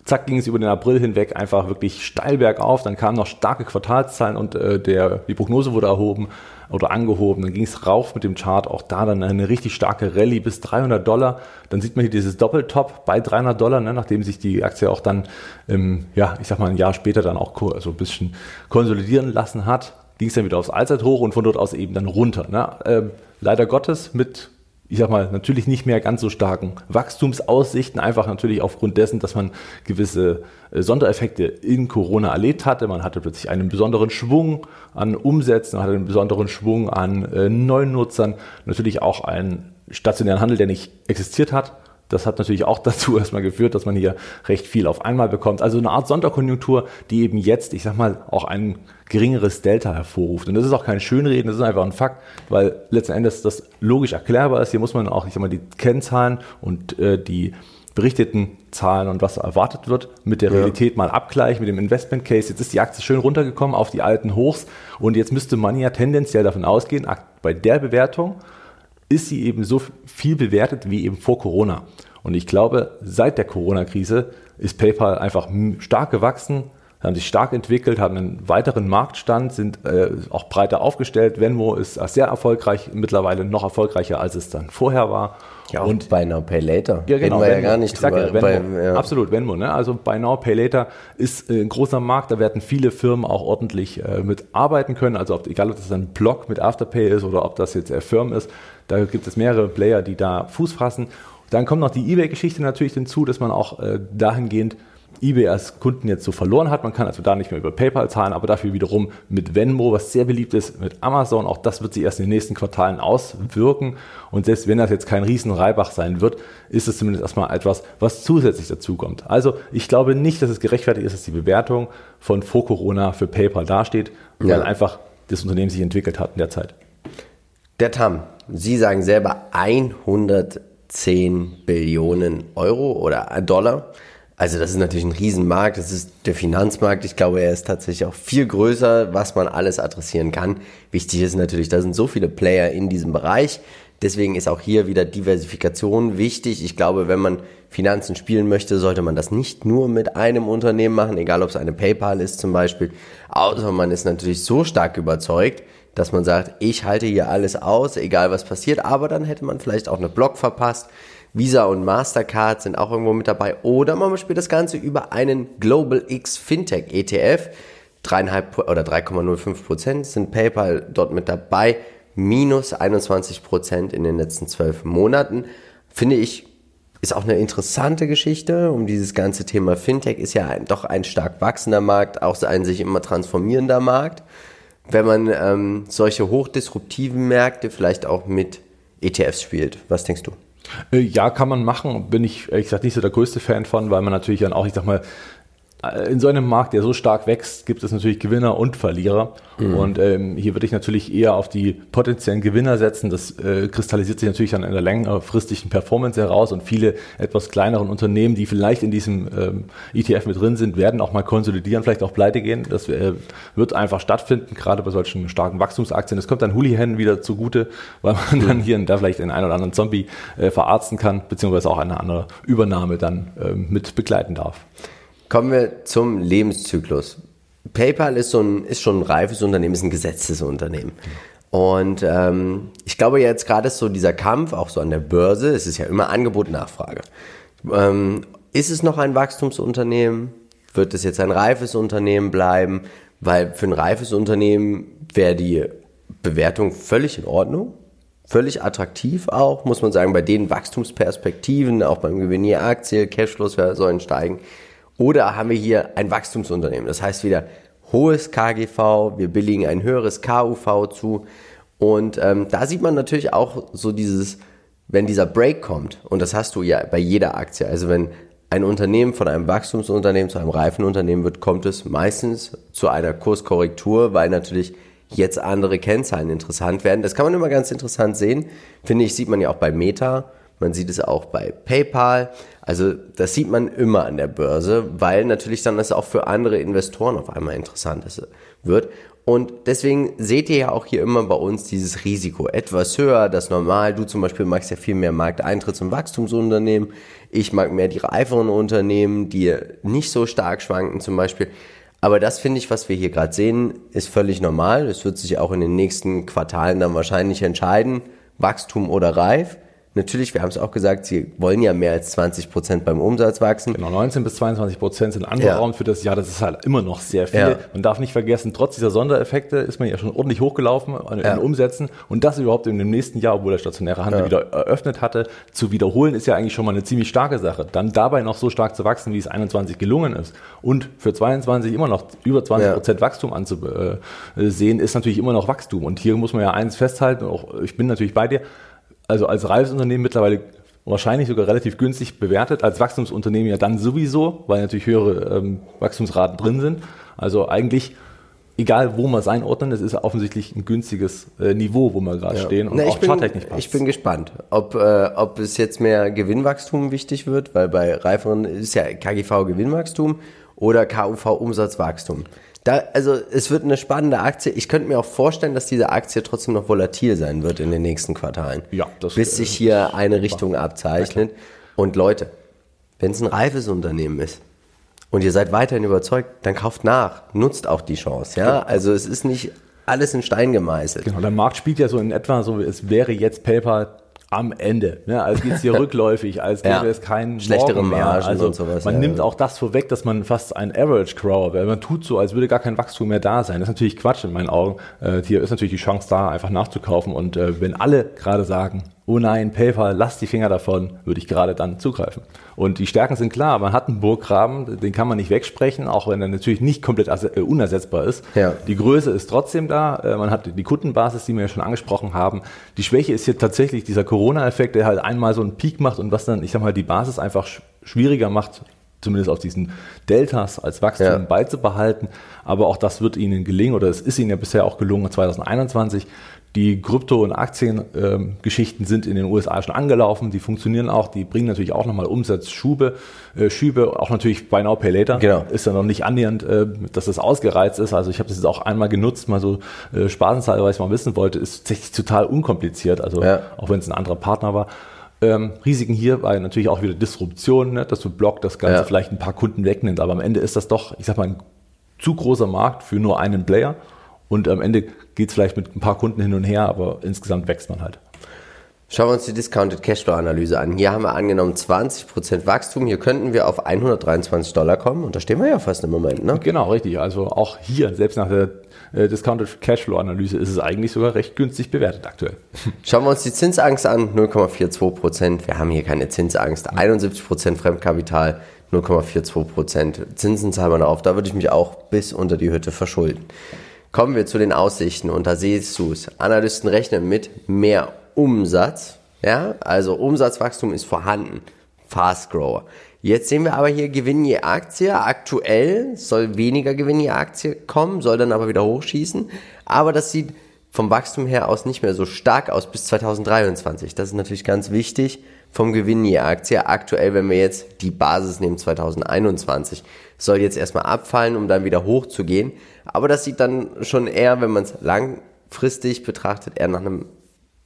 Zack ging es über den April hinweg einfach wirklich steil bergauf. Dann kamen noch starke Quartalszahlen und äh, der, die Prognose wurde erhoben oder angehoben. Dann ging es rauf mit dem Chart, auch da dann eine richtig starke Rallye bis 300 Dollar. Dann sieht man hier dieses Doppeltop bei 300 Dollar, ne, nachdem sich die Aktie auch dann, ähm, ja, ich sag mal ein Jahr später dann auch also ein bisschen konsolidieren lassen hat. Ging es dann wieder aufs Allzeithoch und von dort aus eben dann runter. Ne? Ähm, leider Gottes mit ich sag mal, natürlich nicht mehr ganz so starken Wachstumsaussichten, einfach natürlich aufgrund dessen, dass man gewisse äh, Sondereffekte in Corona erlebt hatte. Man hatte plötzlich einen besonderen Schwung an Umsätzen, man hatte einen besonderen Schwung an äh, neuen Nutzern, natürlich auch einen stationären Handel, der nicht existiert hat. Das hat natürlich auch (laughs) dazu erstmal geführt, dass man hier recht viel auf einmal bekommt. Also eine Art Sonderkonjunktur, die eben jetzt, ich sag mal, auch ein geringeres Delta hervorruft. Und das ist auch kein Schönreden, das ist einfach ein Fakt, weil letzten Endes das logisch erklärbar ist. Hier muss man auch, ich sag mal, die Kennzahlen und äh, die berichteten Zahlen und was erwartet wird, mit der Realität ja. mal abgleichen, mit dem Investment Case. Jetzt ist die Aktie schön runtergekommen auf die alten Hochs und jetzt müsste man ja tendenziell davon ausgehen, bei der Bewertung ist sie eben so viel bewertet wie eben vor Corona. Und ich glaube, seit der Corona-Krise ist PayPal einfach stark gewachsen, haben sich stark entwickelt, haben einen weiteren Marktstand, sind äh, auch breiter aufgestellt. Venmo ist sehr erfolgreich, mittlerweile noch erfolgreicher, als es dann vorher war. Ja, und bei Now Pay Later. Ja, genau. wir ja gar nicht drüber. Ja, Venmo. Bei, ja. Absolut, Venmo. Ne? Also bei Now Pay Later ist äh, ein großer Markt, da werden viele Firmen auch ordentlich äh, mit arbeiten können. Also ob, egal, ob das ein Blog mit Afterpay ist oder ob das jetzt äh, Firmen ist, da gibt es mehrere Player, die da Fuß fassen. Dann kommt noch die eBay-Geschichte natürlich hinzu, dass man auch äh, dahingehend eBay als Kunden jetzt so verloren hat. Man kann also da nicht mehr über PayPal zahlen, aber dafür wiederum mit Venmo, was sehr beliebt ist, mit Amazon. Auch das wird sich erst in den nächsten Quartalen auswirken. Und selbst wenn das jetzt kein Riesenreibach sein wird, ist es zumindest erstmal etwas, was zusätzlich dazukommt. Also ich glaube nicht, dass es gerechtfertigt ist, dass die Bewertung von vor Corona für PayPal dasteht, weil ja. einfach das Unternehmen sich entwickelt hat in der Zeit. Der TAM, Sie sagen selber 110 Billionen Euro oder Dollar. Also das ist natürlich ein Riesenmarkt, das ist der Finanzmarkt. Ich glaube, er ist tatsächlich auch viel größer, was man alles adressieren kann. Wichtig ist natürlich, da sind so viele Player in diesem Bereich. Deswegen ist auch hier wieder Diversifikation wichtig. Ich glaube, wenn man Finanzen spielen möchte, sollte man das nicht nur mit einem Unternehmen machen, egal ob es eine PayPal ist zum Beispiel, außer man ist natürlich so stark überzeugt, dass man sagt, ich halte hier alles aus, egal was passiert, aber dann hätte man vielleicht auch eine Block verpasst Visa und Mastercard sind auch irgendwo mit dabei. Oder man spielt das Ganze über einen Global X Fintech ETF. 3,5 oder 3,05 Prozent sind PayPal dort mit dabei. Minus 21 Prozent in den letzten zwölf Monaten. Finde ich, ist auch eine interessante Geschichte. Um dieses ganze Thema Fintech ist ja ein, doch ein stark wachsender Markt, auch ein sich immer transformierender Markt. Wenn man ähm, solche hochdisruptiven Märkte vielleicht auch mit ETFs spielt. Was denkst du? Äh, ja, kann man machen. Bin ich ehrlich gesagt nicht so der größte Fan von, weil man natürlich dann auch, ich sag mal, in so einem Markt, der so stark wächst, gibt es natürlich Gewinner und Verlierer. Mhm. Und ähm, hier würde ich natürlich eher auf die potenziellen Gewinner setzen. Das äh, kristallisiert sich natürlich dann in der längerfristigen Performance heraus. Und viele etwas kleineren Unternehmen, die vielleicht in diesem ähm, ETF mit drin sind, werden auch mal konsolidieren, vielleicht auch pleite gehen. Das äh, wird einfach stattfinden, gerade bei solchen starken Wachstumsaktien. Das kommt dann Hoolihan wieder zugute, weil man mhm. dann hier und da vielleicht den einen oder anderen Zombie äh, verarzten kann, beziehungsweise auch eine andere Übernahme dann äh, mit begleiten darf. Kommen wir zum Lebenszyklus. PayPal ist, so ein, ist schon ein reifes Unternehmen, ist ein gesetztes Unternehmen. Und ähm, ich glaube jetzt gerade ist so dieser Kampf, auch so an der Börse, es ist ja immer Angebot, Nachfrage. Ähm, ist es noch ein Wachstumsunternehmen? Wird es jetzt ein reifes Unternehmen bleiben? Weil für ein reifes Unternehmen wäre die Bewertung völlig in Ordnung, völlig attraktiv auch, muss man sagen, bei den Wachstumsperspektiven, auch beim Gewinn je Aktie, Cashflows sollen steigen. Oder haben wir hier ein Wachstumsunternehmen? Das heißt wieder hohes KGV, wir billigen ein höheres KUV zu. Und ähm, da sieht man natürlich auch so dieses, wenn dieser Break kommt, und das hast du ja bei jeder Aktie, also wenn ein Unternehmen von einem Wachstumsunternehmen zu einem reifen Unternehmen wird, kommt es meistens zu einer Kurskorrektur, weil natürlich jetzt andere Kennzahlen interessant werden. Das kann man immer ganz interessant sehen. Finde ich, sieht man ja auch bei Meta. Man sieht es auch bei PayPal. Also das sieht man immer an der Börse, weil natürlich dann das auch für andere Investoren auf einmal interessant wird. Und deswegen seht ihr ja auch hier immer bei uns dieses Risiko etwas höher, das normal. Du zum Beispiel magst ja viel mehr Markteintritts- und Wachstumsunternehmen. Ich mag mehr die reiferen Unternehmen, die nicht so stark schwanken zum Beispiel. Aber das finde ich, was wir hier gerade sehen, ist völlig normal. Es wird sich auch in den nächsten Quartalen dann wahrscheinlich entscheiden, Wachstum oder reif. Natürlich, wir haben es auch gesagt, sie wollen ja mehr als 20 Prozent beim Umsatz wachsen. Genau, 19 bis 22 Prozent sind Anbauraum ja. für das Jahr. Das ist halt immer noch sehr viel. Ja. Man darf nicht vergessen, trotz dieser Sondereffekte ist man ja schon ordentlich hochgelaufen in ja. Umsätzen. Und das überhaupt in dem nächsten Jahr, obwohl der stationäre Handel wieder eröffnet hatte, zu wiederholen, ist ja eigentlich schon mal eine ziemlich starke Sache. Dann dabei noch so stark zu wachsen, wie es 21 gelungen ist. Und für 22 immer noch über 20 Prozent Wachstum anzusehen, ist natürlich immer noch Wachstum. Und hier muss man ja eins festhalten, auch ich bin natürlich bei dir, also als Reiseunternehmen mittlerweile wahrscheinlich sogar relativ günstig bewertet, als Wachstumsunternehmen ja dann sowieso, weil natürlich höhere ähm, Wachstumsraten drin sind. Also eigentlich egal wo man es einordnen, es ist offensichtlich ein günstiges äh, Niveau, wo wir gerade ja. stehen und Na, auch bin, charttechnisch passt. Ich bin gespannt, ob, äh, ob es jetzt mehr Gewinnwachstum wichtig wird, weil bei reiferen ist ja KGV Gewinnwachstum oder KUV Umsatzwachstum. Da, also es wird eine spannende Aktie. Ich könnte mir auch vorstellen, dass diese Aktie trotzdem noch volatil sein wird in den nächsten Quartalen. Ja, das bis sich hier eine Richtung abzeichnet. Und Leute, wenn es ein reifes Unternehmen ist, und ihr seid weiterhin überzeugt, dann kauft nach, nutzt auch die Chance. Ja, also es ist nicht alles in Stein gemeißelt. Genau, der Markt spielt ja so in etwa so, es wäre jetzt PayPal am Ende. Ne? Als geht es hier (laughs) rückläufig, als gäbe ja. es keinen schlechtere Margen also und sowas. Man ja. nimmt auch das vorweg, dass man fast ein Average Grower wäre. Man tut so, als würde gar kein Wachstum mehr da sein. Das ist natürlich Quatsch in meinen Augen. Äh, hier ist natürlich die Chance da, einfach nachzukaufen. Und äh, wenn alle gerade sagen, oh nein, PayPal, lass die Finger davon, würde ich gerade dann zugreifen. Und die Stärken sind klar, man hat einen Burggraben, den kann man nicht wegsprechen, auch wenn er natürlich nicht komplett äh, unersetzbar ist. Ja. Die Größe ist trotzdem da, äh, man hat die Kundenbasis, die wir ja schon angesprochen haben. Die Schwäche ist hier tatsächlich dieser Corona-Effekt, der halt einmal so einen Peak macht und was dann, ich sag mal, die Basis einfach schwieriger macht, zumindest auf diesen Deltas als Wachstum ja. beizubehalten. Aber auch das wird Ihnen gelingen oder es ist Ihnen ja bisher auch gelungen 2021. Die Krypto- und Aktiengeschichten ähm, sind in den USA schon angelaufen, die funktionieren auch, die bringen natürlich auch nochmal Umsatzschübe, äh, Schübe, auch natürlich Buy Now Pay Later. Genau. Ist ja noch nicht annähernd, äh, dass das ausgereizt ist. Also ich habe das jetzt auch einmal genutzt, mal so äh, spaßenshalber, weil ich mal wissen wollte, ist tatsächlich total unkompliziert, also ja. auch wenn es ein anderer Partner war. Ähm, Risiken hier weil natürlich auch wieder Disruption, ne, dass du Block das Ganze ja. vielleicht ein paar Kunden wegnimmt, aber am Ende ist das doch, ich sag mal, ein zu großer Markt für nur einen Player. Und am Ende geht es vielleicht mit ein paar Kunden hin und her, aber insgesamt wächst man halt. Schauen wir uns die Discounted Cashflow Analyse an. Hier haben wir angenommen 20% Wachstum. Hier könnten wir auf 123 Dollar kommen und da stehen wir ja fast im Moment. Ne? Genau, richtig. Also auch hier, selbst nach der äh, Discounted Cashflow Analyse, ist es eigentlich sogar recht günstig bewertet aktuell. (laughs) Schauen wir uns die Zinsangst an. 0,42%. Wir haben hier keine Zinsangst. 71% Fremdkapital. 0,42% Zinsen zahlen wir noch auf. Da würde ich mich auch bis unter die Hütte verschulden. Kommen wir zu den Aussichten und da siehst du es. Analysten rechnen mit mehr Umsatz. Ja, also Umsatzwachstum ist vorhanden. Fast Grower. Jetzt sehen wir aber hier Gewinn je Aktie. Aktuell soll weniger Gewinn je Aktie kommen, soll dann aber wieder hochschießen. Aber das sieht vom Wachstum her aus nicht mehr so stark aus bis 2023. Das ist natürlich ganz wichtig vom Gewinn je Aktie. Aktuell, wenn wir jetzt die Basis nehmen 2021, soll jetzt erstmal abfallen, um dann wieder hochzugehen. Aber das sieht dann schon eher, wenn man es langfristig betrachtet, eher nach einem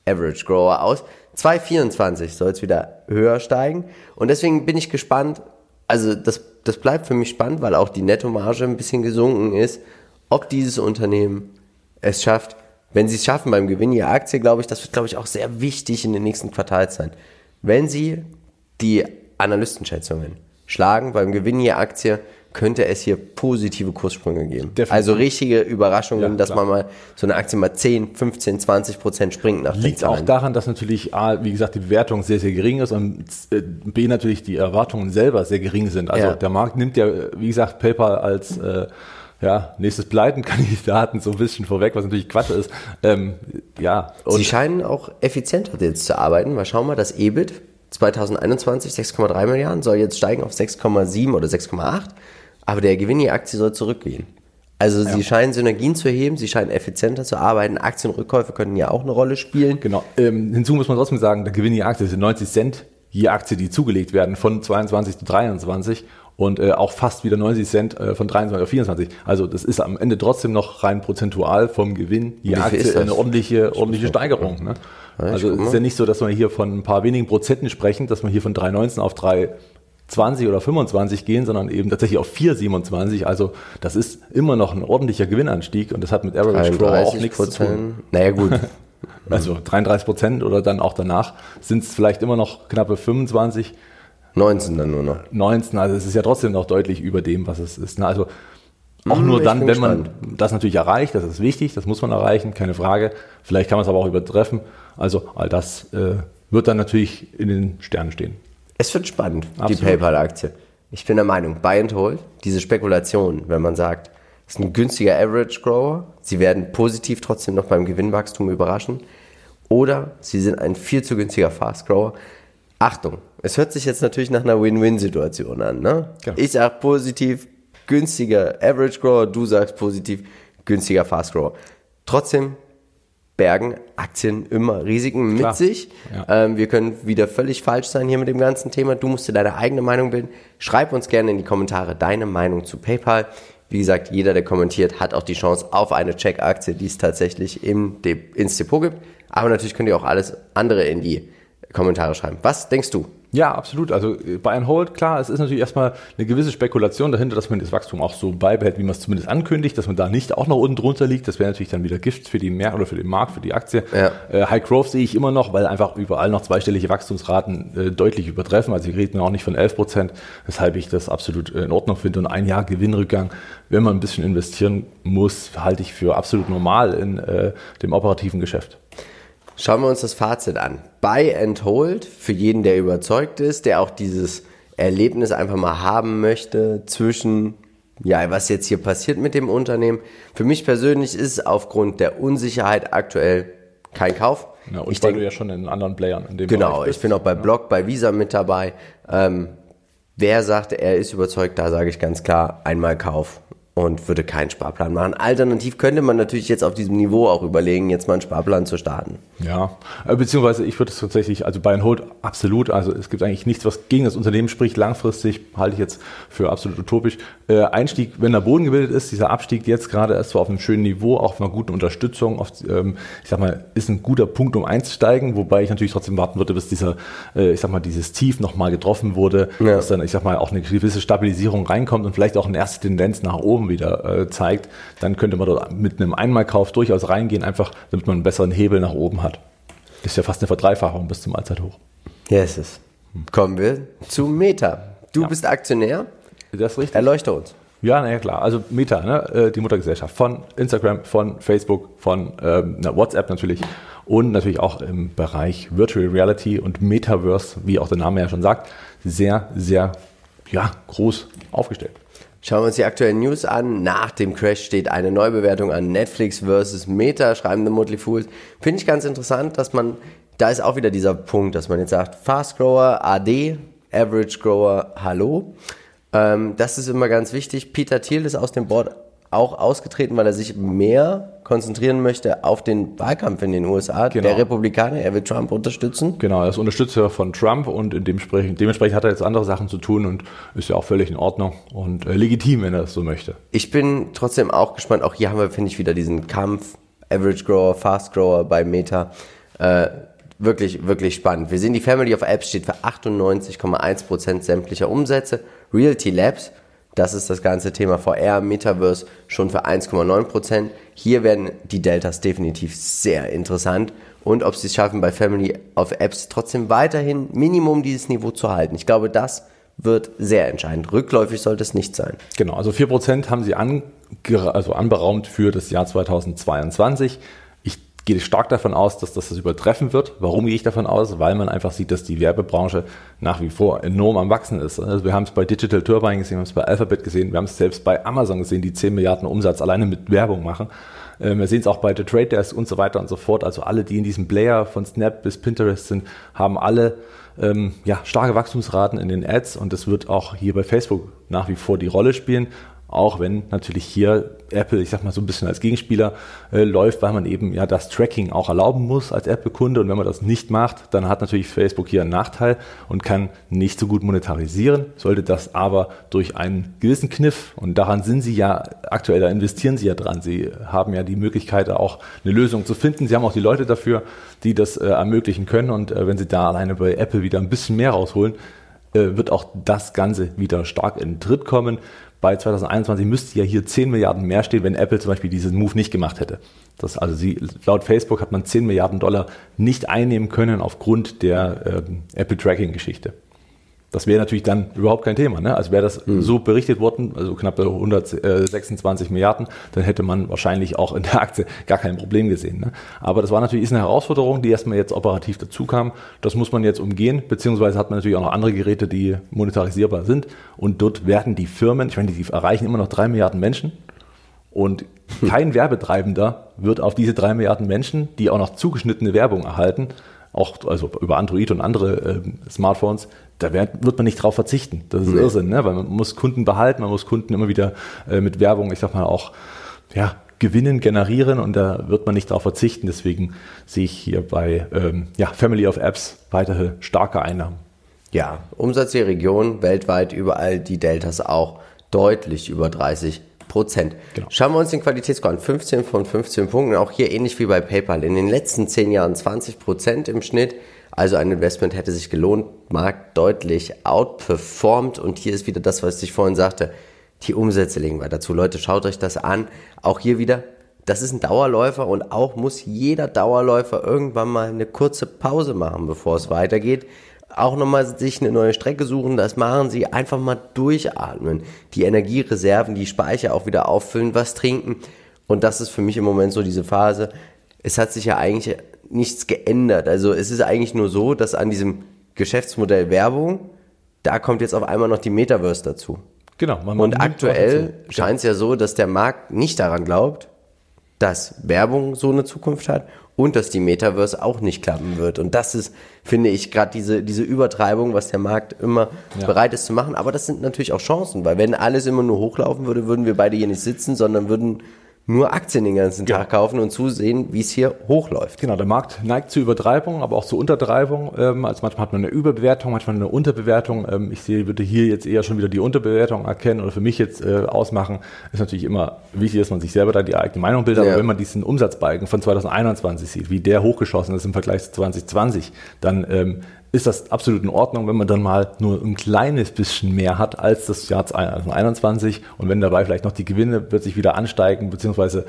Average Grower aus. 2024 soll es wieder höher steigen. Und deswegen bin ich gespannt. Also das, das bleibt für mich spannend, weil auch die Nettomarge ein bisschen gesunken ist, ob dieses Unternehmen es schafft. Wenn sie es schaffen beim Gewinn ihrer Aktie, glaube ich, das wird, glaube ich, auch sehr wichtig in den nächsten Quartals sein. Wenn sie die Analystenschätzungen schlagen beim Gewinn ihrer Aktie, könnte es hier positive Kurssprünge geben. Definitiv. Also richtige Überraschungen, ja, dass man mal so eine Aktie mal 10, 15, 20 Prozent springt nach Liegt auch daran, dass natürlich A, wie gesagt, die Bewertung sehr, sehr gering ist und äh, B, natürlich die Erwartungen selber sehr gering sind. Also ja. der Markt nimmt ja, wie gesagt, PayPal als äh, ja, nächstes Pleitenkandidaten so ein bisschen vorweg, was natürlich Quatsch ist. Ähm, ja. Sie scheinen auch effizienter jetzt zu arbeiten, weil schau mal, das EBIT 2021 6,3 Milliarden soll jetzt steigen auf 6,7 oder 6,8 aber der Gewinn je Aktie soll zurückgehen. Also ja. sie scheinen Synergien zu erheben, sie scheinen effizienter zu arbeiten. Aktienrückkäufe könnten ja auch eine Rolle spielen. Genau. Ähm, hinzu muss man trotzdem sagen, der Gewinn je Aktie sind 90 Cent je Aktie, die zugelegt werden von 22 zu 23 und äh, auch fast wieder 90 Cent äh, von 23 auf 24. Also das ist am Ende trotzdem noch rein prozentual vom Gewinn je Aktie eine ordentliche, ordentliche Steigerung. Ne? also es ist ja nicht so, dass wir hier von ein paar wenigen Prozenten sprechen, dass man hier von 3,19 auf 3 20 oder 25 gehen, sondern eben tatsächlich auf 4,27. Also das ist immer noch ein ordentlicher Gewinnanstieg und das hat mit Average Grow auch nichts zu tun. Naja gut. (laughs) also 33 Prozent oder dann auch danach sind es vielleicht immer noch knappe 25. 19 dann nur noch. 19, also es ist ja trotzdem noch deutlich über dem, was es ist. Also auch hm, nur dann, wenn man das natürlich erreicht, das ist wichtig, das muss man erreichen, keine Frage. Vielleicht kann man es aber auch übertreffen. Also all das äh, wird dann natürlich in den Sternen stehen. Es wird spannend, Absolut. die PayPal-Aktie. Ich bin der Meinung, Buy and Hold, diese Spekulation, wenn man sagt, es ist ein günstiger Average Grower, sie werden positiv trotzdem noch beim Gewinnwachstum überraschen oder sie sind ein viel zu günstiger Fast Grower. Achtung, es hört sich jetzt natürlich nach einer Win-Win-Situation an. Ne? Ja. Ich sage positiv, günstiger Average Grower, du sagst positiv, günstiger Fast Grower. Trotzdem bergen Aktien immer Risiken mit Klar. sich. Ja. Ähm, wir können wieder völlig falsch sein hier mit dem ganzen Thema. Du musst dir deine eigene Meinung bilden. Schreib uns gerne in die Kommentare deine Meinung zu PayPal. Wie gesagt, jeder, der kommentiert, hat auch die Chance auf eine Check-Aktie, die es tatsächlich im De ins Depot gibt. Aber natürlich könnt ihr auch alles andere in die Kommentare schreiben. Was denkst du? Ja, absolut. Also äh, bei ein Hold, klar, es ist natürlich erstmal eine gewisse Spekulation dahinter, dass man das Wachstum auch so beibehält, wie man es zumindest ankündigt, dass man da nicht auch noch unten drunter liegt. Das wäre natürlich dann wieder Gift für die Mehr oder für den Markt, für die Aktie. Ja. Äh, High Growth sehe ich immer noch, weil einfach überall noch zweistellige Wachstumsraten äh, deutlich übertreffen. Also wir reden auch nicht von 11 Prozent, weshalb ich das absolut äh, in Ordnung finde. Und ein Jahr Gewinnrückgang, wenn man ein bisschen investieren muss, halte ich für absolut normal in äh, dem operativen Geschäft. Schauen wir uns das Fazit an. Buy and Hold für jeden, der überzeugt ist, der auch dieses Erlebnis einfach mal haben möchte zwischen, ja, was jetzt hier passiert mit dem Unternehmen. Für mich persönlich ist es aufgrund der Unsicherheit aktuell kein Kauf. Ja, und ich weil denke, du ja schon in anderen Playern in dem Genau, ich bin auch bei Block, bei Visa mit dabei. Ähm, wer sagt, er ist überzeugt, da sage ich ganz klar, einmal Kauf und würde keinen Sparplan machen. Alternativ könnte man natürlich jetzt auf diesem Niveau auch überlegen, jetzt mal einen Sparplan zu starten. Ja, äh, beziehungsweise ich würde es tatsächlich, also Buy and Hold absolut, also es gibt eigentlich nichts, was gegen das Unternehmen spricht, langfristig halte ich jetzt für absolut utopisch. Äh, Einstieg, wenn der Boden gebildet ist, dieser Abstieg jetzt gerade erst so auf einem schönen Niveau, auch auf einer guten Unterstützung, auf, ähm, ich sag mal, ist ein guter Punkt, um einzusteigen, wobei ich natürlich trotzdem warten würde, bis dieser, äh, ich sag mal, dieses Tief nochmal getroffen wurde, Ja. dass dann, ich sag mal, auch eine gewisse Stabilisierung reinkommt und vielleicht auch eine erste Tendenz nach oben wieder äh, zeigt, dann könnte man dort mit einem Einmalkauf durchaus reingehen, einfach damit man einen besseren Hebel nach oben hat. Ist ja fast eine Verdreifachung bis zum Allzeithoch. Ja, es ist. Kommen wir zu Meta. Du Ja. bist Aktionär. Das ist richtig. Erleuchte uns. Ja, naja, klar. Also Meta, ne? äh, die Muttergesellschaft von Instagram, von Facebook, von ähm, na, WhatsApp natürlich und natürlich auch im Bereich Virtual Reality und Metaverse, wie auch der Name ja schon sagt, sehr, sehr ja, groß aufgestellt. Schauen wir uns die aktuellen News an. Nach dem Crash steht eine Neubewertung an Netflix versus Meta, schreiben The Motley Fools. Finde ich ganz interessant, dass man, da ist auch wieder dieser Punkt, dass man jetzt sagt, Fast Grower, AD, Average Grower, Hallo. Ähm, das ist immer ganz wichtig. Peter Thiel ist aus dem Board auch ausgetreten, weil er sich mehr konzentrieren möchte auf den Wahlkampf in den USA. Genau. Der Republikaner, er will Trump unterstützen. Genau, er ist Unterstützer von Trump und in dementsprechend, dementsprechend hat er jetzt andere Sachen zu tun und ist ja auch völlig in Ordnung und äh, legitim, wenn er das so möchte. Ich bin trotzdem auch gespannt. Auch hier haben wir, finde ich, wieder diesen Kampf. Average Grower, Fast Grower bei Meta. Äh, wirklich, wirklich spannend. Wir sehen, die Family of Apps steht für 98,1% sämtlicher Umsätze. Realty Labs, das ist das ganze Thema VR, Metaverse, schon für 1,9%. Hier werden die Deltas definitiv sehr interessant. Und ob sie es schaffen, bei Family of Apps trotzdem weiterhin Minimum dieses Niveau zu halten. Ich glaube, das wird sehr entscheidend. Rückläufig sollte es nicht sein. Genau, also 4% haben sie ange, also anberaumt für das Jahr 2022. Ich gehe stark davon aus, dass das das übertreffen wird. Warum gehe ich davon aus? Weil man einfach sieht, dass die Werbebranche nach wie vor enorm am Wachsen ist. Also wir haben es bei Digital Turbine gesehen, wir haben es bei Alphabet gesehen, wir haben es selbst bei Amazon gesehen, die 10 Milliarden Umsatz alleine mit Werbung machen. Ähm, Wir sehen es auch bei The Trade Desk und so weiter und so fort. Also alle, die in diesem Player von Snap bis Pinterest sind, haben alle ähm, ja, starke Wachstumsraten in den Ads und das wird auch hier bei Facebook nach wie vor die Rolle spielen. Auch wenn natürlich hier Apple, ich sag mal so ein bisschen als Gegenspieler äh, läuft, weil man eben ja das Tracking auch erlauben muss als Apple-Kunde. Und wenn man das nicht macht, dann hat natürlich Facebook hier einen Nachteil und kann nicht so gut monetarisieren. Sollte das aber durch einen gewissen Kniff, und daran sind sie ja aktuell, da investieren sie ja dran. Sie haben ja die Möglichkeit, auch eine Lösung zu finden. Sie haben auch die Leute dafür, die das äh, ermöglichen können. Und äh, wenn sie da alleine bei Apple wieder ein bisschen mehr rausholen, äh, wird auch das Ganze wieder stark in den Tritt kommen. Bei 2021 müsste ja hier 10 Milliarden mehr stehen, wenn Apple zum Beispiel diesen Move nicht gemacht hätte. Das, also sie, laut Facebook hat man 10 Milliarden Dollar nicht einnehmen können aufgrund der ähm, Apple-Tracking-Geschichte. Das wäre natürlich dann überhaupt kein Thema. Ne? Also wäre das so berichtet worden, also knappe 126 Milliarden, dann hätte man wahrscheinlich auch in der Aktie gar kein Problem gesehen. Ne? Aber das war natürlich ist eine Herausforderung, die erstmal jetzt operativ dazu kam. Das muss man jetzt umgehen, beziehungsweise hat man natürlich auch noch andere Geräte, die monetarisierbar sind. Und dort werden die Firmen, ich meine, die erreichen immer noch drei Milliarden Menschen. Und kein Werbetreibender wird auf diese drei Milliarden Menschen, die auch noch zugeschnittene Werbung erhalten, auch also über Android und andere äh, Smartphones, da wird, wird man nicht drauf verzichten. Das ist nee. Irrsinn, ne? weil man muss Kunden behalten, man muss Kunden immer wieder äh, mit Werbung, ich sag mal auch, ja, gewinnen, generieren und da wird man nicht darauf verzichten. Deswegen sehe ich hier bei ähm, ja, Family of Apps weitere starke Einnahmen. Ja, Umsatz der Region weltweit überall die Deltas auch deutlich über 30 Prozent. Genau. Schauen wir uns den Qualitätsscore an. 15 von 15 Punkten. Auch hier ähnlich wie bei PayPal. In den letzten 10 Jahren 20 Prozent im Schnitt. Also ein Investment hätte sich gelohnt. Markt deutlich outperformed. Und hier ist wieder das, was ich vorhin sagte. Die Umsätze legen wir dazu. Leute, schaut euch das an. Auch hier wieder. Das ist ein Dauerläufer und auch muss jeder Dauerläufer irgendwann mal eine kurze Pause machen, bevor es weitergeht auch nochmal sich eine neue Strecke suchen, das machen sie, einfach mal durchatmen, die Energiereserven, die Speicher auch wieder auffüllen, was trinken und das ist für mich im Moment so diese Phase, es hat sich ja eigentlich nichts geändert, also es ist eigentlich nur so, dass an diesem Geschäftsmodell Werbung, da kommt jetzt auf einmal noch die Metaverse dazu. Genau. Man und aktuell scheint es ja so, dass der Markt nicht daran glaubt, dass Werbung so eine Zukunft hat und dass die Metaverse auch nicht klappen wird. Und das ist, finde ich, gerade diese, diese Übertreibung, was der Markt immer ja. bereit ist zu machen. Aber das sind natürlich auch Chancen, weil wenn alles immer nur hochlaufen würde, würden wir beide hier nicht sitzen, sondern würden nur Aktien den ganzen Tag ja. kaufen und zusehen, wie es hier hochläuft. Genau, der Markt neigt zu Übertreibung, aber auch zu Untertreibung. Ähm, also manchmal hat man eine Überbewertung, manchmal eine Unterbewertung. Ähm, ich sehe, würde hier jetzt eher schon wieder die Unterbewertung erkennen oder für mich jetzt äh, ausmachen. Ist natürlich immer wichtig, dass man sich selber da die eigene Meinung bildet. Ja. Aber wenn man diesen Umsatzbalken von 2021 sieht, wie der hochgeschossen ist im Vergleich zu 2020, dann ähm, ist das absolut in Ordnung, wenn man dann mal nur ein kleines bisschen mehr hat als das Jahr 2021 und wenn dabei vielleicht noch die Gewinne plötzlich wieder ansteigen, beziehungsweise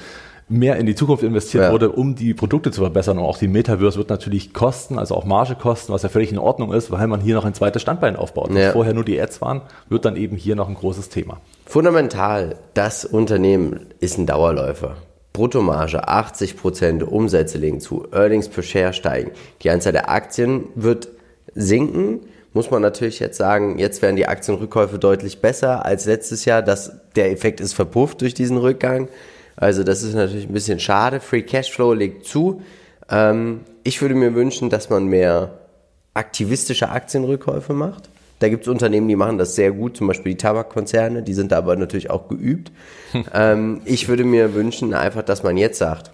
mehr in die Zukunft investiert ja. wurde, um die Produkte zu verbessern. Und auch die Metaverse wird natürlich kosten, also auch Marge kosten, was ja völlig in Ordnung ist, weil man hier noch ein zweites Standbein aufbaut. Ja. Was vorher nur die Ads waren, wird dann eben hier noch ein großes Thema. Fundamental, das Unternehmen ist ein Dauerläufer. Bruttomarge 80%, Umsätze legen zu, Earnings per Share steigen. Die Anzahl der Aktien wird sinken, muss man natürlich jetzt sagen, jetzt werden die Aktienrückkäufe deutlich besser als letztes Jahr. Das, der Effekt ist verpufft durch diesen Rückgang. Also das ist natürlich ein bisschen schade. Free Cashflow legt zu. Ähm, ich würde mir wünschen, dass man mehr aktivistische Aktienrückkäufe macht. Da gibt es Unternehmen, die machen das sehr gut, zum Beispiel die Tabakkonzerne, die sind da aber natürlich auch geübt. (laughs) ähm, ich würde mir wünschen einfach, dass man jetzt sagt,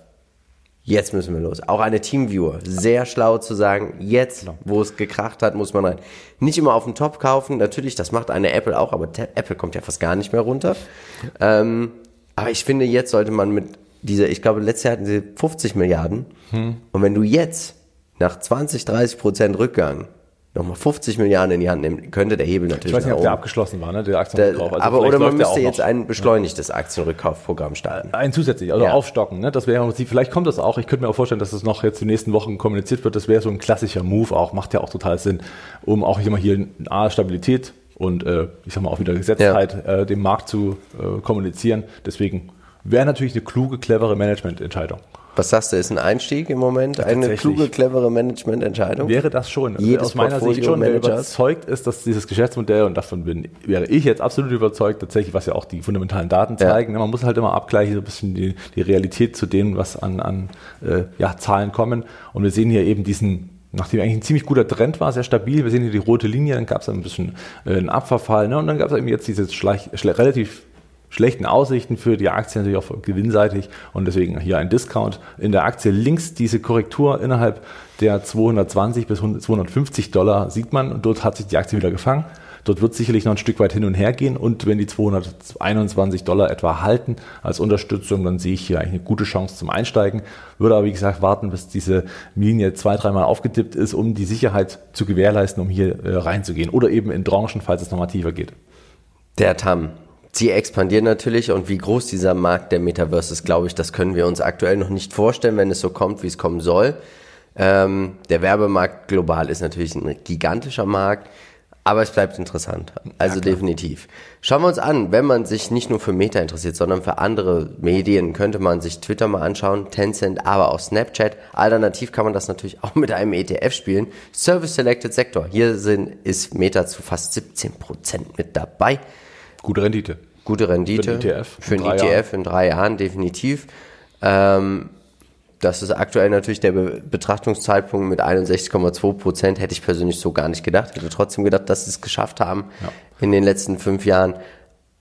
Jetzt müssen wir los. Auch eine Teamviewer. Sehr schlau zu sagen, jetzt, genau. wo es gekracht hat, muss man rein. Nicht immer auf den Top kaufen. Natürlich, das macht eine Apple auch, aber Apple kommt ja fast gar nicht mehr runter. Ähm, aber ich finde, jetzt sollte man mit dieser, ich glaube, letztes Jahr hatten sie 50 Milliarden. Hm. Und wenn du jetzt nach 20, 30 Prozent Rückgang nochmal 50 Milliarden in die Hand nehmen, könnte der Hebel natürlich. Ich weiß nicht, ob der abgeschlossen war, ne? Der Aktienrückkauf. Also aber oder man müsste jetzt ein beschleunigtes Aktienrückkaufprogramm starten. Ein zusätzlich, also ja. aufstocken, ne? Das wäre vielleicht kommt das auch. Ich könnte mir auch vorstellen, dass das noch jetzt die nächsten Wochen kommuniziert wird. Das wäre so ein klassischer Move auch, macht ja auch total Sinn, um auch immer hier eine Stabilität und äh, ich sag mal auch wieder Gesetztheit ja. äh, dem Markt zu äh, kommunizieren. Deswegen wäre natürlich eine kluge, clevere Managemententscheidung. Was sagst du, ist ein Einstieg im Moment eine kluge, clevere Managemententscheidung? Wäre das schon. Also Jedes aus meiner Sicht schon, wer überzeugt ist, dass dieses Geschäftsmodell, und davon bin, wäre ich jetzt absolut überzeugt, tatsächlich, was ja auch die fundamentalen Daten zeigen, ja. Ne, man muss halt immer abgleichen, so ein bisschen die, die Realität zu dem, was an, an äh, ja, Zahlen kommen. Und wir sehen hier eben diesen nachdem eigentlich ein ziemlich guter Trend war, sehr stabil. Wir sehen hier die rote Linie, dann gab es ein bisschen äh, einen Abverfall ne? und dann gab es eben jetzt diese schleich, relativ schlechten Aussichten für die Aktie natürlich auch gewinnseitig und deswegen hier ein Discount in der Aktie. Links diese Korrektur innerhalb der 220 bis 250 Dollar sieht man und dort hat sich die Aktie wieder gefangen. Dort wird sicherlich noch ein Stück weit hin und her gehen und wenn die 221 Dollar etwa halten als Unterstützung, dann sehe ich hier eigentlich eine gute Chance zum Einsteigen. Würde aber wie gesagt warten, bis diese Linie zwei, dreimal aufgetippt ist, um die Sicherheit zu gewährleisten, um hier äh, reinzugehen oder eben in Tranchen, falls es nochmal tiefer geht. Der TAM, Sie expandieren natürlich und wie groß dieser Markt der Metaverse ist, glaube ich, das können wir uns aktuell noch nicht vorstellen, wenn es so kommt, wie es kommen soll. Ähm, der Werbemarkt global ist natürlich ein gigantischer Markt, aber es bleibt interessant. Also ja, definitiv. Schauen wir uns an, wenn man sich nicht nur für Meta interessiert, sondern für andere Medien, könnte man sich Twitter mal anschauen, Tencent, aber auch Snapchat. Alternativ kann man das natürlich auch mit einem ETF spielen. Service Selected Sector. Hier sind, ist Meta zu fast 17% mit dabei. Gute Rendite. Gute Rendite. Für einen ETF. Für einen ETF in drei Jahren, definitiv. Ähm, das ist aktuell natürlich der Be Betrachtungszeitpunkt mit 61,2 Prozent. Hätte ich persönlich so gar nicht gedacht. Hätte trotzdem gedacht, dass sie es geschafft haben ja. in den letzten fünf Jahren,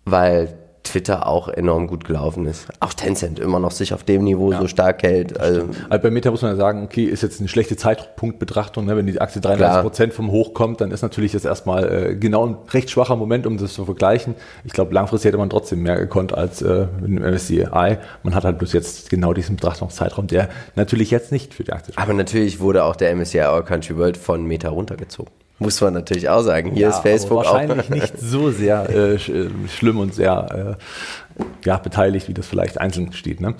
weil Twitter auch enorm gut gelaufen ist. Auch Tencent immer noch sich auf dem Niveau ja. so stark hält. Also, also, bei Meta muss man ja sagen, okay, ist jetzt eine schlechte Zeitpunktbetrachtung. Ne? Wenn die Aktie 33 Prozent vom Hoch kommt, dann ist natürlich das erstmal äh, genau ein recht schwacher Moment, um das zu vergleichen. Ich glaube, langfristig hätte man trotzdem mehr gekonnt als äh, mit dem MSCI. Man hat halt bloß jetzt genau diesen Betrachtungszeitraum, der natürlich jetzt nicht für die Aktie steht. Aber natürlich wurde auch der MSCI All Country World von Meta runtergezogen. Muss man natürlich auch sagen. Hier ja, ist Facebook wahrscheinlich auch. (laughs) nicht so sehr äh, äh, schlimm und sehr äh, ja, beteiligt, wie das vielleicht einzeln steht. Ne?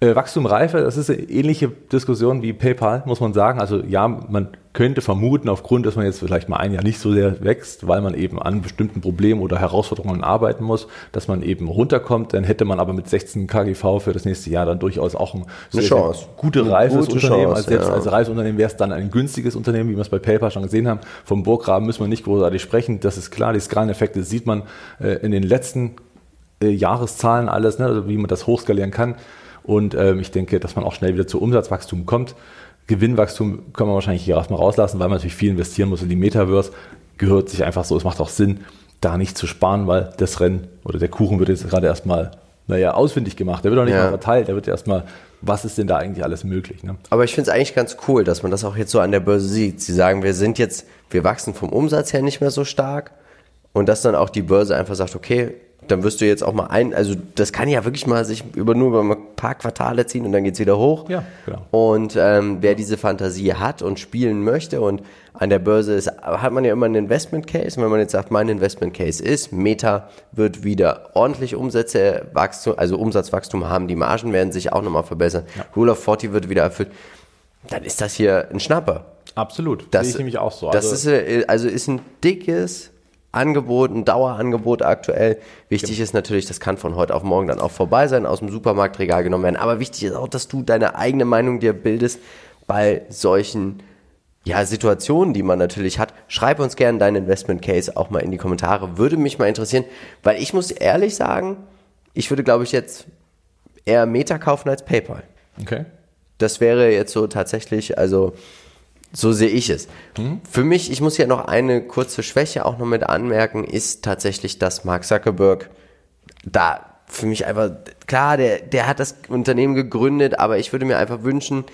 Äh, Wachstumreife, das ist eine ähnliche Diskussion wie PayPal, muss man sagen. Also ja, man könnte vermuten, aufgrund, dass man jetzt vielleicht mal ein Jahr nicht so sehr wächst, weil man eben an bestimmten Problemen oder Herausforderungen arbeiten muss, dass man eben runterkommt, dann hätte man aber mit 16 KGV für das nächste Jahr dann durchaus auch ein sehr, sehr gute reifes gute Unternehmen. Chance, also selbst ja. als reifes Unternehmen wäre es dann ein günstiges Unternehmen, wie wir es bei PayPal schon gesehen haben. Vom Burggraben müssen wir nicht großartig sprechen. Das ist klar, die Skaleneffekte sieht man äh, in den letzten äh, Jahreszahlen alles, ne, also wie man das hochskalieren kann. Und ähm, ich denke, dass man auch schnell wieder zu Umsatzwachstum kommt. Gewinnwachstum kann man wahrscheinlich hier erstmal rauslassen, weil man natürlich viel investieren muss in die Metaverse. Gehört sich einfach so, es macht auch Sinn, da nicht zu sparen, weil das Rennen oder der Kuchen wird jetzt gerade erstmal, naja, ausfindig gemacht. Der wird auch nicht ja. mal verteilt, der wird erstmal, was ist denn da eigentlich alles möglich? Ne? Aber ich finde es eigentlich ganz cool, dass man das auch jetzt so an der Börse sieht. Sie sagen, wir sind jetzt, wir wachsen vom Umsatz her nicht mehr so stark und dass dann auch die Börse einfach sagt, okay, dann wirst du jetzt auch mal ein, also das kann ja wirklich mal sich über nur über paar Quartale ziehen und dann geht's wieder hoch. Ja, genau. Und ähm, wer diese Fantasie hat und spielen möchte und an der Börse ist, hat man ja immer einen Investment Case. Und wenn man jetzt sagt, mein Investment Case ist, Meta wird wieder ordentlich Umsätze, Wachstum, also Umsatzwachstum haben, die Margen werden sich auch nochmal verbessern. Ja. Rule of 40 wird wieder erfüllt. Dann ist das hier ein Schnapper. Absolut. Das sehe ich nämlich auch so. Das also, ist, äh, also ist ein dickes Angebot, ein Dauerangebot aktuell. Wichtig genau. ist natürlich, das kann von heute auf morgen dann auch vorbei sein, aus dem Supermarktregal genommen werden. Aber wichtig ist auch, dass du deine eigene Meinung dir bildest bei solchen ja, Situationen, die man natürlich hat. Schreib uns gerne deinen Investment Case auch mal in die Kommentare. Würde mich mal interessieren, weil ich muss ehrlich sagen, ich würde, glaube ich, jetzt eher Meta kaufen als PayPal. Okay. Das wäre jetzt so tatsächlich, also so sehe ich es. Mhm. Für mich, ich muss ja noch eine kurze Schwäche auch noch mit anmerken, ist tatsächlich, dass Mark Zuckerberg da für mich einfach, klar, der, der hat das Unternehmen gegründet, aber ich würde mir einfach wünschen,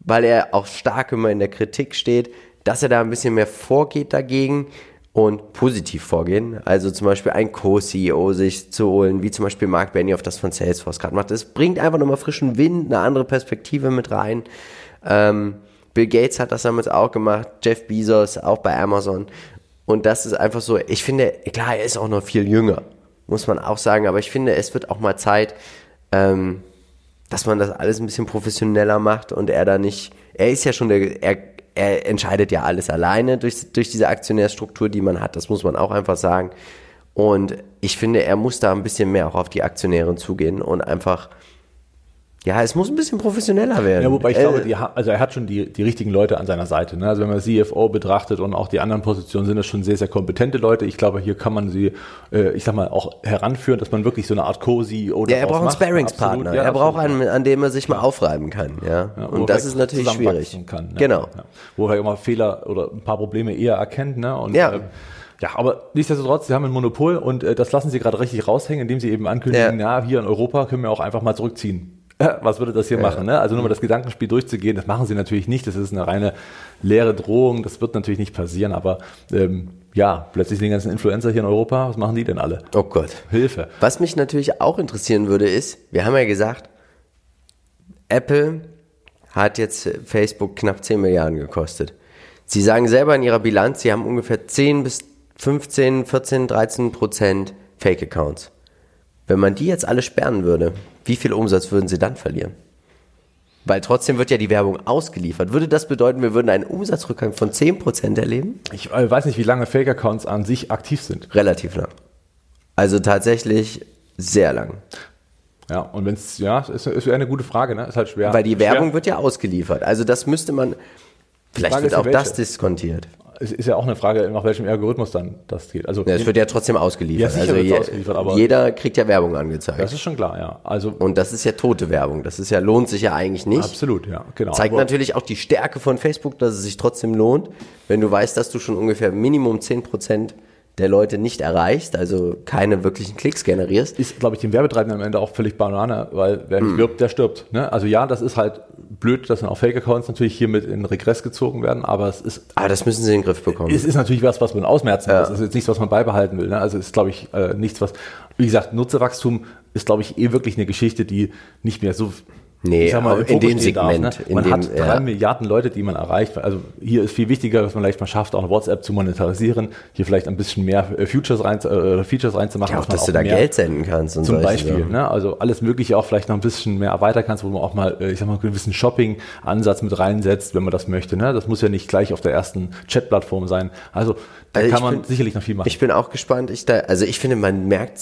weil er auch stark immer in der Kritik steht, dass er da ein bisschen mehr vorgeht dagegen und positiv vorgehen. Also zum Beispiel ein Co-CEO sich zu holen, wie zum Beispiel Mark Benioff das von Salesforce gerade macht. Das bringt einfach nochmal frischen Wind, eine andere Perspektive mit rein. Ähm, Bill Gates hat das damals auch gemacht, Jeff Bezos auch bei Amazon. Und das ist einfach so, ich finde, klar, er ist auch noch viel jünger, muss man auch sagen, aber ich finde, es wird auch mal Zeit, ähm, dass man das alles ein bisschen professioneller macht und er da nicht, er ist ja schon der, er, er entscheidet ja alles alleine durch, durch diese Aktionärstruktur, die man hat, das muss man auch einfach sagen. Und ich finde, er muss da ein bisschen mehr auch auf die Aktionäre zugehen und einfach ja, es muss ein bisschen professioneller werden. Ja, wobei ich äh, glaube, die, also er hat schon die, die richtigen Leute an seiner Seite. Ne? Also wenn man CFO betrachtet und auch die anderen Positionen sind das schon sehr, sehr kompetente Leute. Ich glaube, hier kann man sie, äh, ich sag mal, auch heranführen, dass man wirklich so eine Art Co-CEO Ja, er braucht einen Sparringspartner. Ja, er braucht einen, an dem er sich mal aufreiben kann. Ja, ja und das ist natürlich schwierig. Kann, ne? Genau. Ja. Wo er immer Fehler oder ein paar Probleme eher erkennt. Ne? Und, ja. Äh, ja, aber nichtsdestotrotz, sie haben ein Monopol und äh, das lassen sie gerade richtig raushängen, indem sie eben ankündigen, ja. na, hier in Europa können wir auch einfach mal zurückziehen. (laughs) was würde das hier ja. machen? Ne? Also nur mal das Gedankenspiel durchzugehen, das machen sie natürlich nicht. Das ist eine reine leere Drohung. Das wird natürlich nicht passieren. Aber ähm, ja, plötzlich sind die ganzen Influencer hier in Europa. Was machen die denn alle? Oh Gott. Hilfe. Was mich natürlich auch interessieren würde, ist, wir haben ja gesagt, Apple hat jetzt Facebook knapp 10 Milliarden gekostet. Sie sagen selber in ihrer Bilanz, sie haben ungefähr 10 bis 15, 14, 13 Prozent Fake-Accounts. Wenn man die jetzt alle sperren würde, wie viel Umsatz würden sie dann verlieren? Weil trotzdem wird ja die Werbung ausgeliefert. Würde das bedeuten, wir würden einen Umsatzrückgang von 10% erleben? Ich äh, weiß nicht, wie lange Fake-Accounts an sich aktiv sind. Relativ lang. Also tatsächlich sehr lang. Ja, und wenn es, ja, ist, ist eine gute Frage, ne? Ist halt schwer. Weil die Werbung schwer. wird ja ausgeliefert. Also das müsste man, vielleicht wird auch das diskontiert. es ist ja auch eine Frage, nach welchem Algorithmus dann das geht. Also Ja, es wird ja trotzdem ausgeliefert. Ja, also je, ausgeliefert, aber- jeder kriegt ja Werbung angezeigt. das ist schon klar, ja. Also und das ist ja tote Werbung. Das ist ja, lohnt sich ja eigentlich nicht. absolut, ja, genau. Zeigt Aber- natürlich auch die Stärke von Facebook, dass es sich trotzdem lohnt, wenn du weißt, dass du schon ungefähr Minimum 10% der Leute nicht erreichst, also keine wirklichen Klicks generierst. ist, glaube ich, dem Werbetreibenden am Ende auch völlig Banane, weil wer nicht wirbt, der stirbt. Ne? Also ja, das ist halt blöd, dass dann auch Fake-Accounts natürlich hier mit in Regress gezogen werden, aber es ist Aber das müssen sie in den Griff bekommen. es ist natürlich was, was man ausmerzen muss. Es ist jetzt nichts, was man beibehalten will. Ne? Also es ist, glaube ich, äh, nichts, was, wie gesagt, Nutzerwachstum ist, glaube ich, eh wirklich eine Geschichte, die nicht mehr so Nee, mal, in dem Segment, Darf, ne? in Man dem- hat drei ja. Milliarden Leute, die man erreicht. Also hier ist viel wichtiger, dass man vielleicht mal schafft, auch WhatsApp zu monetarisieren, hier vielleicht ein bisschen mehr äh, Futures rein, äh, Features reinzumachen. ja, auch, man dass du da Geld senden kannst und zum Beispiel, Sachen. ne? also alles Mögliche auch vielleicht noch ein bisschen mehr erweitern kannst, wo man auch mal, äh, ich sag mal, einen gewissen Shopping-Ansatz mit reinsetzt, wenn man das möchte. Ne? Das muss ja nicht gleich auf der ersten Chat-Plattform sein. Also da Also kann man bin- sicherlich noch viel machen. Ich bin auch gespannt. Ich da, also ich finde, man merkt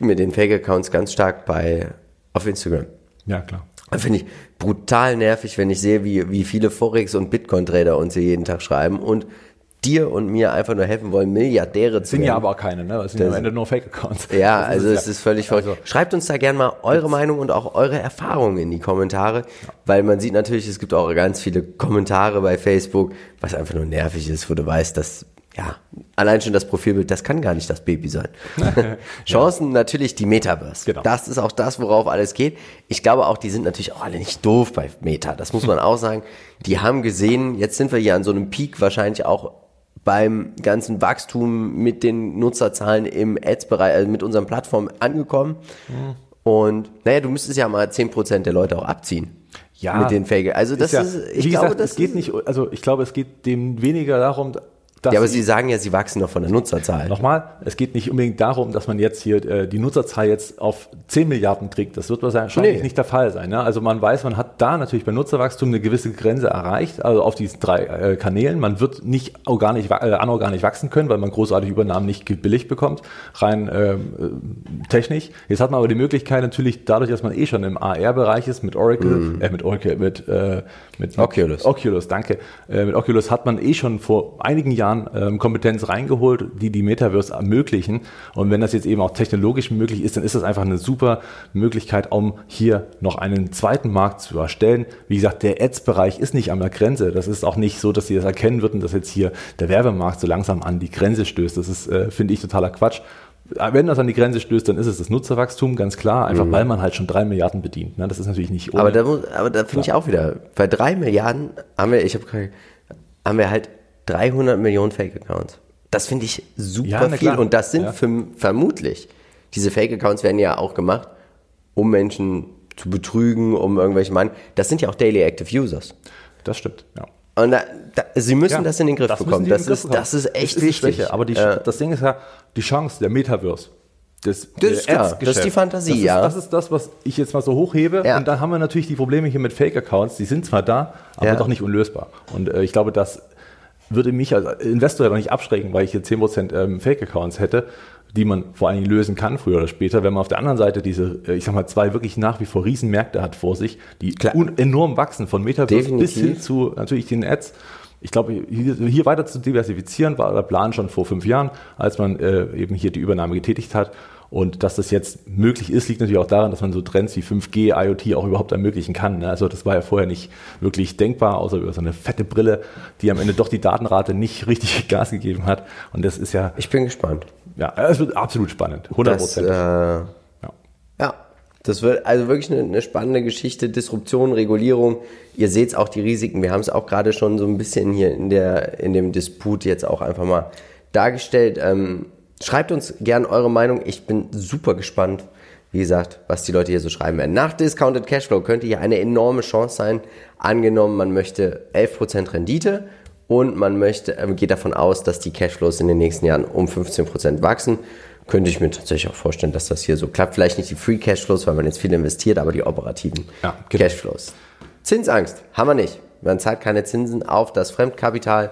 mit den Fake-Accounts ganz stark bei auf Instagram. ja, klar. Finde ich brutal nervig, wenn ich sehe, wie, wie viele Forex- und Bitcoin-Trader uns hier jeden Tag schreiben und dir und mir einfach nur helfen wollen, Milliardäre zu Sind ja werden. aber auch keine, ne? Das sind ja am Ende nur Fake-Accounts. Ja, Das also es ja. ist völlig verrückt. Also- Schreibt uns da gerne mal eure Meinung und auch eure Erfahrungen in die Kommentare, weil man sieht natürlich, es gibt auch ganz viele Kommentare bei Facebook, was einfach nur nervig ist, wo du weißt, dass ja, allein schon das Profilbild, das kann gar nicht das Baby sein. (laughs) Chancen natürlich die Metaverse. Genau. Das ist auch das, worauf alles geht. Ich glaube auch, die sind natürlich auch alle nicht doof bei Meta. Das muss man auch sagen. Die haben gesehen, jetzt sind wir hier an so einem Peak wahrscheinlich auch beim ganzen Wachstum mit den Nutzerzahlen im Ads-Bereich, also mit unseren Plattformen angekommen. Und naja, du müsstest ja mal 10% der Leute auch abziehen. Ja. Mit den Fake. Also das ja, ist, ich glaube, gesagt, das es geht ist, nicht, also ich glaube, es geht dem weniger darum, Ja, aber sie sagen ja, sie wachsen noch von der Nutzerzahl. Nochmal, es geht nicht unbedingt darum, dass man jetzt hier äh, die Nutzerzahl jetzt auf 10 Milliarden kriegt. Das wird wahrscheinlich Nee. nicht der Fall sein. Ne? Also man weiß, man hat da natürlich bei Nutzerwachstum eine gewisse Grenze erreicht, also auf diesen drei äh, Kanälen. Man wird nicht organisch, äh, anorganisch wachsen können, weil man großartige Übernahmen nicht gebilligt bekommt, rein ähm, äh, technisch. Jetzt hat man aber die Möglichkeit natürlich, dadurch, dass man eh schon im AR-Bereich ist, mit Oracle, äh, mit Oracle, mit, äh, mit Mhm. Oculus. Oculus, danke. Äh, mit Oculus hat man eh schon vor einigen Jahren ähm, Kompetenz reingeholt, die die Metaverse ermöglichen. Und wenn das jetzt eben auch technologisch möglich ist, dann ist das einfach eine super Möglichkeit, um hier noch einen zweiten Markt zu erstellen. Wie gesagt, der Ads-Bereich ist nicht an der Grenze. Das ist auch nicht so, dass sie das erkennen würden, dass jetzt hier der Werbemarkt so langsam an die Grenze stößt. Das ist, äh, finde ich, totaler Quatsch. Wenn das an die Grenze stößt, dann ist es das Nutzerwachstum, ganz klar, einfach weil man halt schon drei Milliarden bedient. Ne? Das ist natürlich nicht ohne. Aber da, muss- aber da finde ich auch wieder, bei drei Milliarden haben wir, ich habe haben wir halt 300 Millionen Fake-Accounts. Das finde ich super Ja, viel. klar. Und das sind Ja. vermutlich, diese Fake-Accounts werden ja auch gemacht, um Menschen zu betrügen, um irgendwelche Mann. Das sind ja auch Daily Active Users. das stimmt, ja. Und da, da, sie müssen Ja, das in den Griff bekommen. Das Griff ist, bekommen. das ist echt Das die wichtig. Schwäche. Aber die, Ja. das Ding ist ja, die Chance der Metaverse. Das, Das ist klar. Ads-Geschäft. Das ist die Fantasie, das ist, ja. Das ist das, was ich jetzt mal so hochhebe. Ja. Und dann haben wir natürlich die Probleme hier mit Fake-Accounts. Die sind zwar da, aber Ja. doch nicht unlösbar. Und äh, ich glaube, das würde mich als Investor ja noch nicht abschrecken, weil ich hier 10% ähm, Fake-Accounts hätte, die man vor allen Dingen lösen kann, früher oder später. Wenn man auf der anderen Seite diese, äh, ich sag mal, zwei wirklich nach wie vor Riesenmärkte hat vor sich, die enorm wachsen, von Metaverse bis hin zu natürlich den Ads. Ich glaube, hier, hier weiter zu diversifizieren war der Plan schon vor fünf Jahren, als man äh, eben hier die Übernahme getätigt hat. Und dass das jetzt möglich ist, liegt natürlich auch daran, dass man so Trends wie 5G, IoT auch überhaupt ermöglichen kann. Ne? Also das war ja vorher nicht wirklich denkbar, außer über so eine fette Brille, die am Ende doch die Datenrate nicht (laughs) richtig Gas gegeben hat. Und das ist ja, Ich bin gespannt. ja, es wird absolut spannend. 100 Das, Prozent. äh, ja. Ja, das wird also wirklich eine, eine spannende Geschichte. Disruption, Regulierung. Ihr seht auch die Risiken. Wir haben es auch gerade schon so ein bisschen hier in, der, in dem Disput jetzt auch einfach mal dargestellt. Ähm, schreibt uns gern eure Meinung. Ich bin super gespannt, wie gesagt, was die Leute hier so schreiben werden. Nach Discounted Cashflow könnte hier eine enorme Chance sein. Angenommen, man möchte 11% Rendite und man möchte, äh, geht davon aus, dass die Cashflows in den nächsten Jahren um 15% wachsen. Könnte ich mir tatsächlich auch vorstellen, dass das hier so klappt. Vielleicht nicht die Free Cashflows, weil man jetzt viel investiert, aber die operativen Ja, genau. Cashflows. Zinsangst haben wir nicht. Man zahlt keine Zinsen auf das Fremdkapital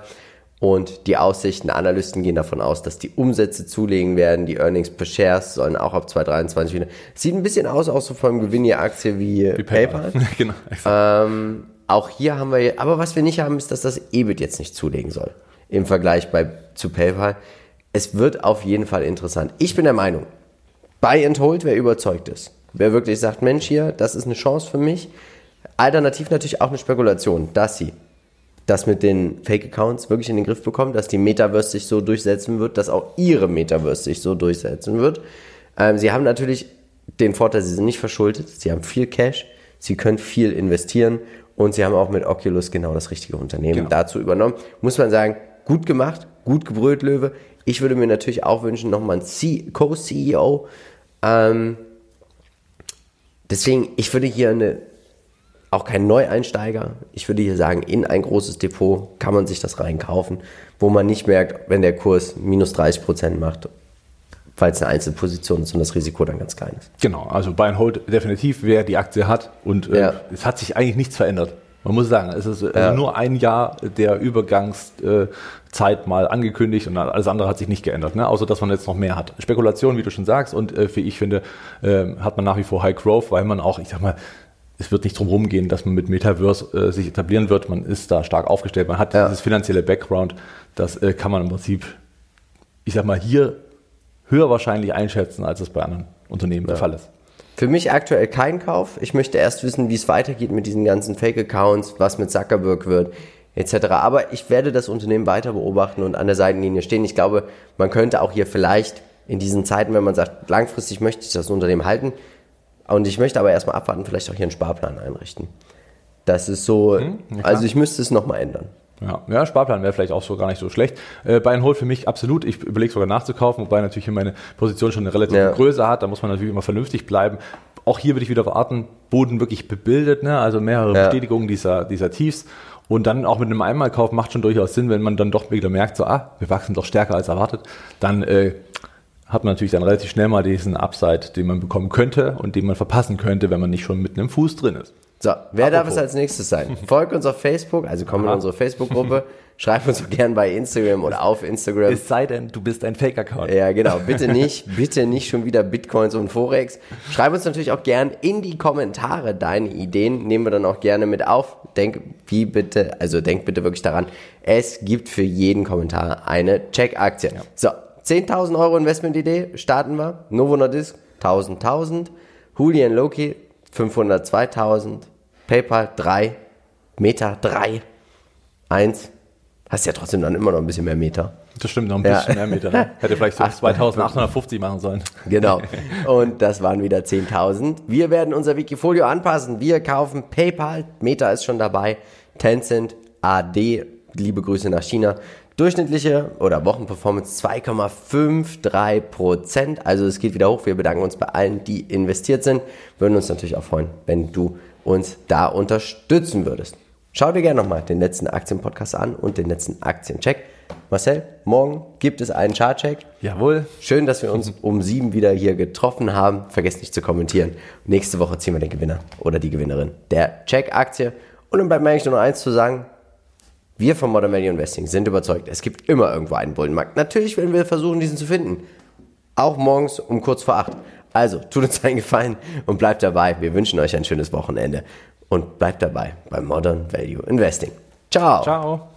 und die Aussichten, Analysten gehen davon aus, dass die Umsätze zulegen werden. Die Earnings per Shares sollen auch ab 2023 wieder. Sieht ein bisschen aus, auch so vom Gewinn je Aktie wie, Wie PayPal. (laughs) genau. exakt. Ähm, auch hier haben wir, aber was wir nicht haben, ist, dass das EBIT jetzt nicht zulegen soll. im Vergleich bei, zu PayPal. Es wird auf jeden Fall interessant. Ich bin der Meinung, Buy and Hold, wer überzeugt ist. Wer wirklich sagt, Mensch, hier, das ist eine Chance für mich. Alternativ natürlich auch eine Spekulation, dass sie das mit den Fake-Accounts wirklich in den Griff bekommen, dass die Metaverse sich so durchsetzen wird, dass auch ihre Metaverse sich so durchsetzen wird. Ähm, sie haben natürlich den Vorteil, sie sind nicht verschuldet, sie haben viel Cash, sie können viel investieren und sie haben auch mit Oculus genau das richtige Unternehmen genau. dazu übernommen. Muss man sagen, gut gemacht, gut gebrüllt, Löwe. Ich würde mir natürlich auch wünschen, nochmal einen Co-CEO. Ähm, deswegen, ich würde hier eine auch kein Neueinsteiger. Ich würde hier sagen, in ein großes Depot kann man sich das reinkaufen, wo man nicht merkt, wenn der Kurs minus 30 Prozent macht, es eine Einzelposition ist und das Risiko dann ganz klein ist. Genau, also Buy and Hold definitiv, wer die Aktie hat und äh, ja. es hat sich eigentlich nichts verändert. Man muss sagen, es ist äh, ja. nur ein Jahr der Übergangszeit mal angekündigt und alles andere hat sich nicht geändert, ne? außer dass man jetzt noch mehr hat. Spekulation, wie du schon sagst, und äh, wie ich finde, äh, hat man nach wie vor High Growth, weil man auch, ich sag mal, es wird nicht drum rumgehen, dass man mit Metaverse äh, sich etablieren wird. Man ist da stark aufgestellt. Man hat ja. dieses finanzielle Background. Das äh, kann man im Prinzip, ich sag mal, hier höher wahrscheinlich einschätzen, als es bei anderen Unternehmen ja. der Fall ist. Für mich aktuell kein Kauf. Ich möchte erst wissen, wie es weitergeht mit diesen ganzen Fake-Accounts, was mit Zuckerberg wird, etc. Aber ich werde das Unternehmen weiter beobachten und an der Seitenlinie stehen. Ich glaube, man könnte auch hier vielleicht in diesen Zeiten, wenn man sagt, langfristig möchte ich das Unternehmen halten, und ich möchte aber erstmal abwarten, vielleicht auch hier einen Sparplan einrichten. Das ist so, hm, also ich müsste es nochmal ändern. Ja, ja, Sparplan wäre vielleicht auch so gar nicht so schlecht. Äh, Buy and Hold für mich absolut. Ich überlege sogar nachzukaufen, wobei natürlich hier meine Position schon eine relative ja. Größe hat. Da muss man natürlich immer vernünftig bleiben. Auch hier würde ich wieder warten, Boden wirklich bebildet, ne? also mehrere ja. Bestätigungen dieser, dieser Tiefs. Und dann auch mit einem Einmalkauf macht schon durchaus Sinn, wenn man dann doch wieder merkt, so, ah, wir wachsen doch stärker als erwartet. Dann äh, hat man natürlich dann relativ schnell mal diesen Upside, den man bekommen könnte und den man verpassen könnte, wenn man nicht schon mit einem Fuß drin ist. So, wer Apropos. darf es als nächstes sein? (laughs) Folgt uns auf Facebook, also komm in unsere Facebook-Gruppe. Schreib uns auch gern bei Instagram oder auf Instagram. Es sei denn, du bist ein Fake-Account. Ja, genau. Bitte (laughs) nicht, bitte nicht schon wieder Bitcoins und Forex. Schreib uns natürlich auch gern in die Kommentare deine Ideen. Nehmen wir dann auch gerne mit auf. Denk, wie bitte, also denk bitte wirklich daran. Es gibt für jeden Kommentar eine Check-Aktie. Ja. So, 10.000 Euro Investmentidee, starten wir. Novo Nordisk 1.000, 1.000. Julian Loki 500, 2.000. PayPal 3. Meta 3. 1. Hast ja trotzdem dann immer noch ein bisschen mehr Meter. Das stimmt, noch ein bisschen ja. mehr Meter. Ne? Hätte vielleicht so (laughs) 2850 machen sollen. Genau. (laughs) Und das waren wieder 10.000. Wir werden unser Wikifolio anpassen. Wir kaufen PayPal. Meta ist schon dabei. Tencent, AD. Liebe Grüße nach China. Durchschnittliche oder Wochenperformance 2,53 Prozent. Also es geht wieder hoch. Wir bedanken uns bei allen, die investiert sind. Würden uns natürlich auch freuen, wenn du uns da unterstützen würdest. Schau dir gerne nochmal den letzten Aktienpodcast an und den letzten Aktiencheck. Marcel, morgen gibt es einen Chartcheck. Jawohl. Schön, dass wir uns (laughs) um sieben wieder hier getroffen haben. Vergesst nicht zu kommentieren. Nächste Woche ziehen wir den Gewinner oder die Gewinnerin der Check-Aktie. Und dann bleibt mir eigentlich nur noch eins zu sagen. Wir von Modern Value Investing sind überzeugt, es gibt immer irgendwo einen Bullenmarkt. Natürlich werden wir versuchen, diesen zu finden. Auch morgens um kurz vor acht. Also, tut uns einen Gefallen und bleibt dabei. Wir wünschen euch ein schönes Wochenende und bleibt dabei bei Modern Value Investing. Ciao. Ciao.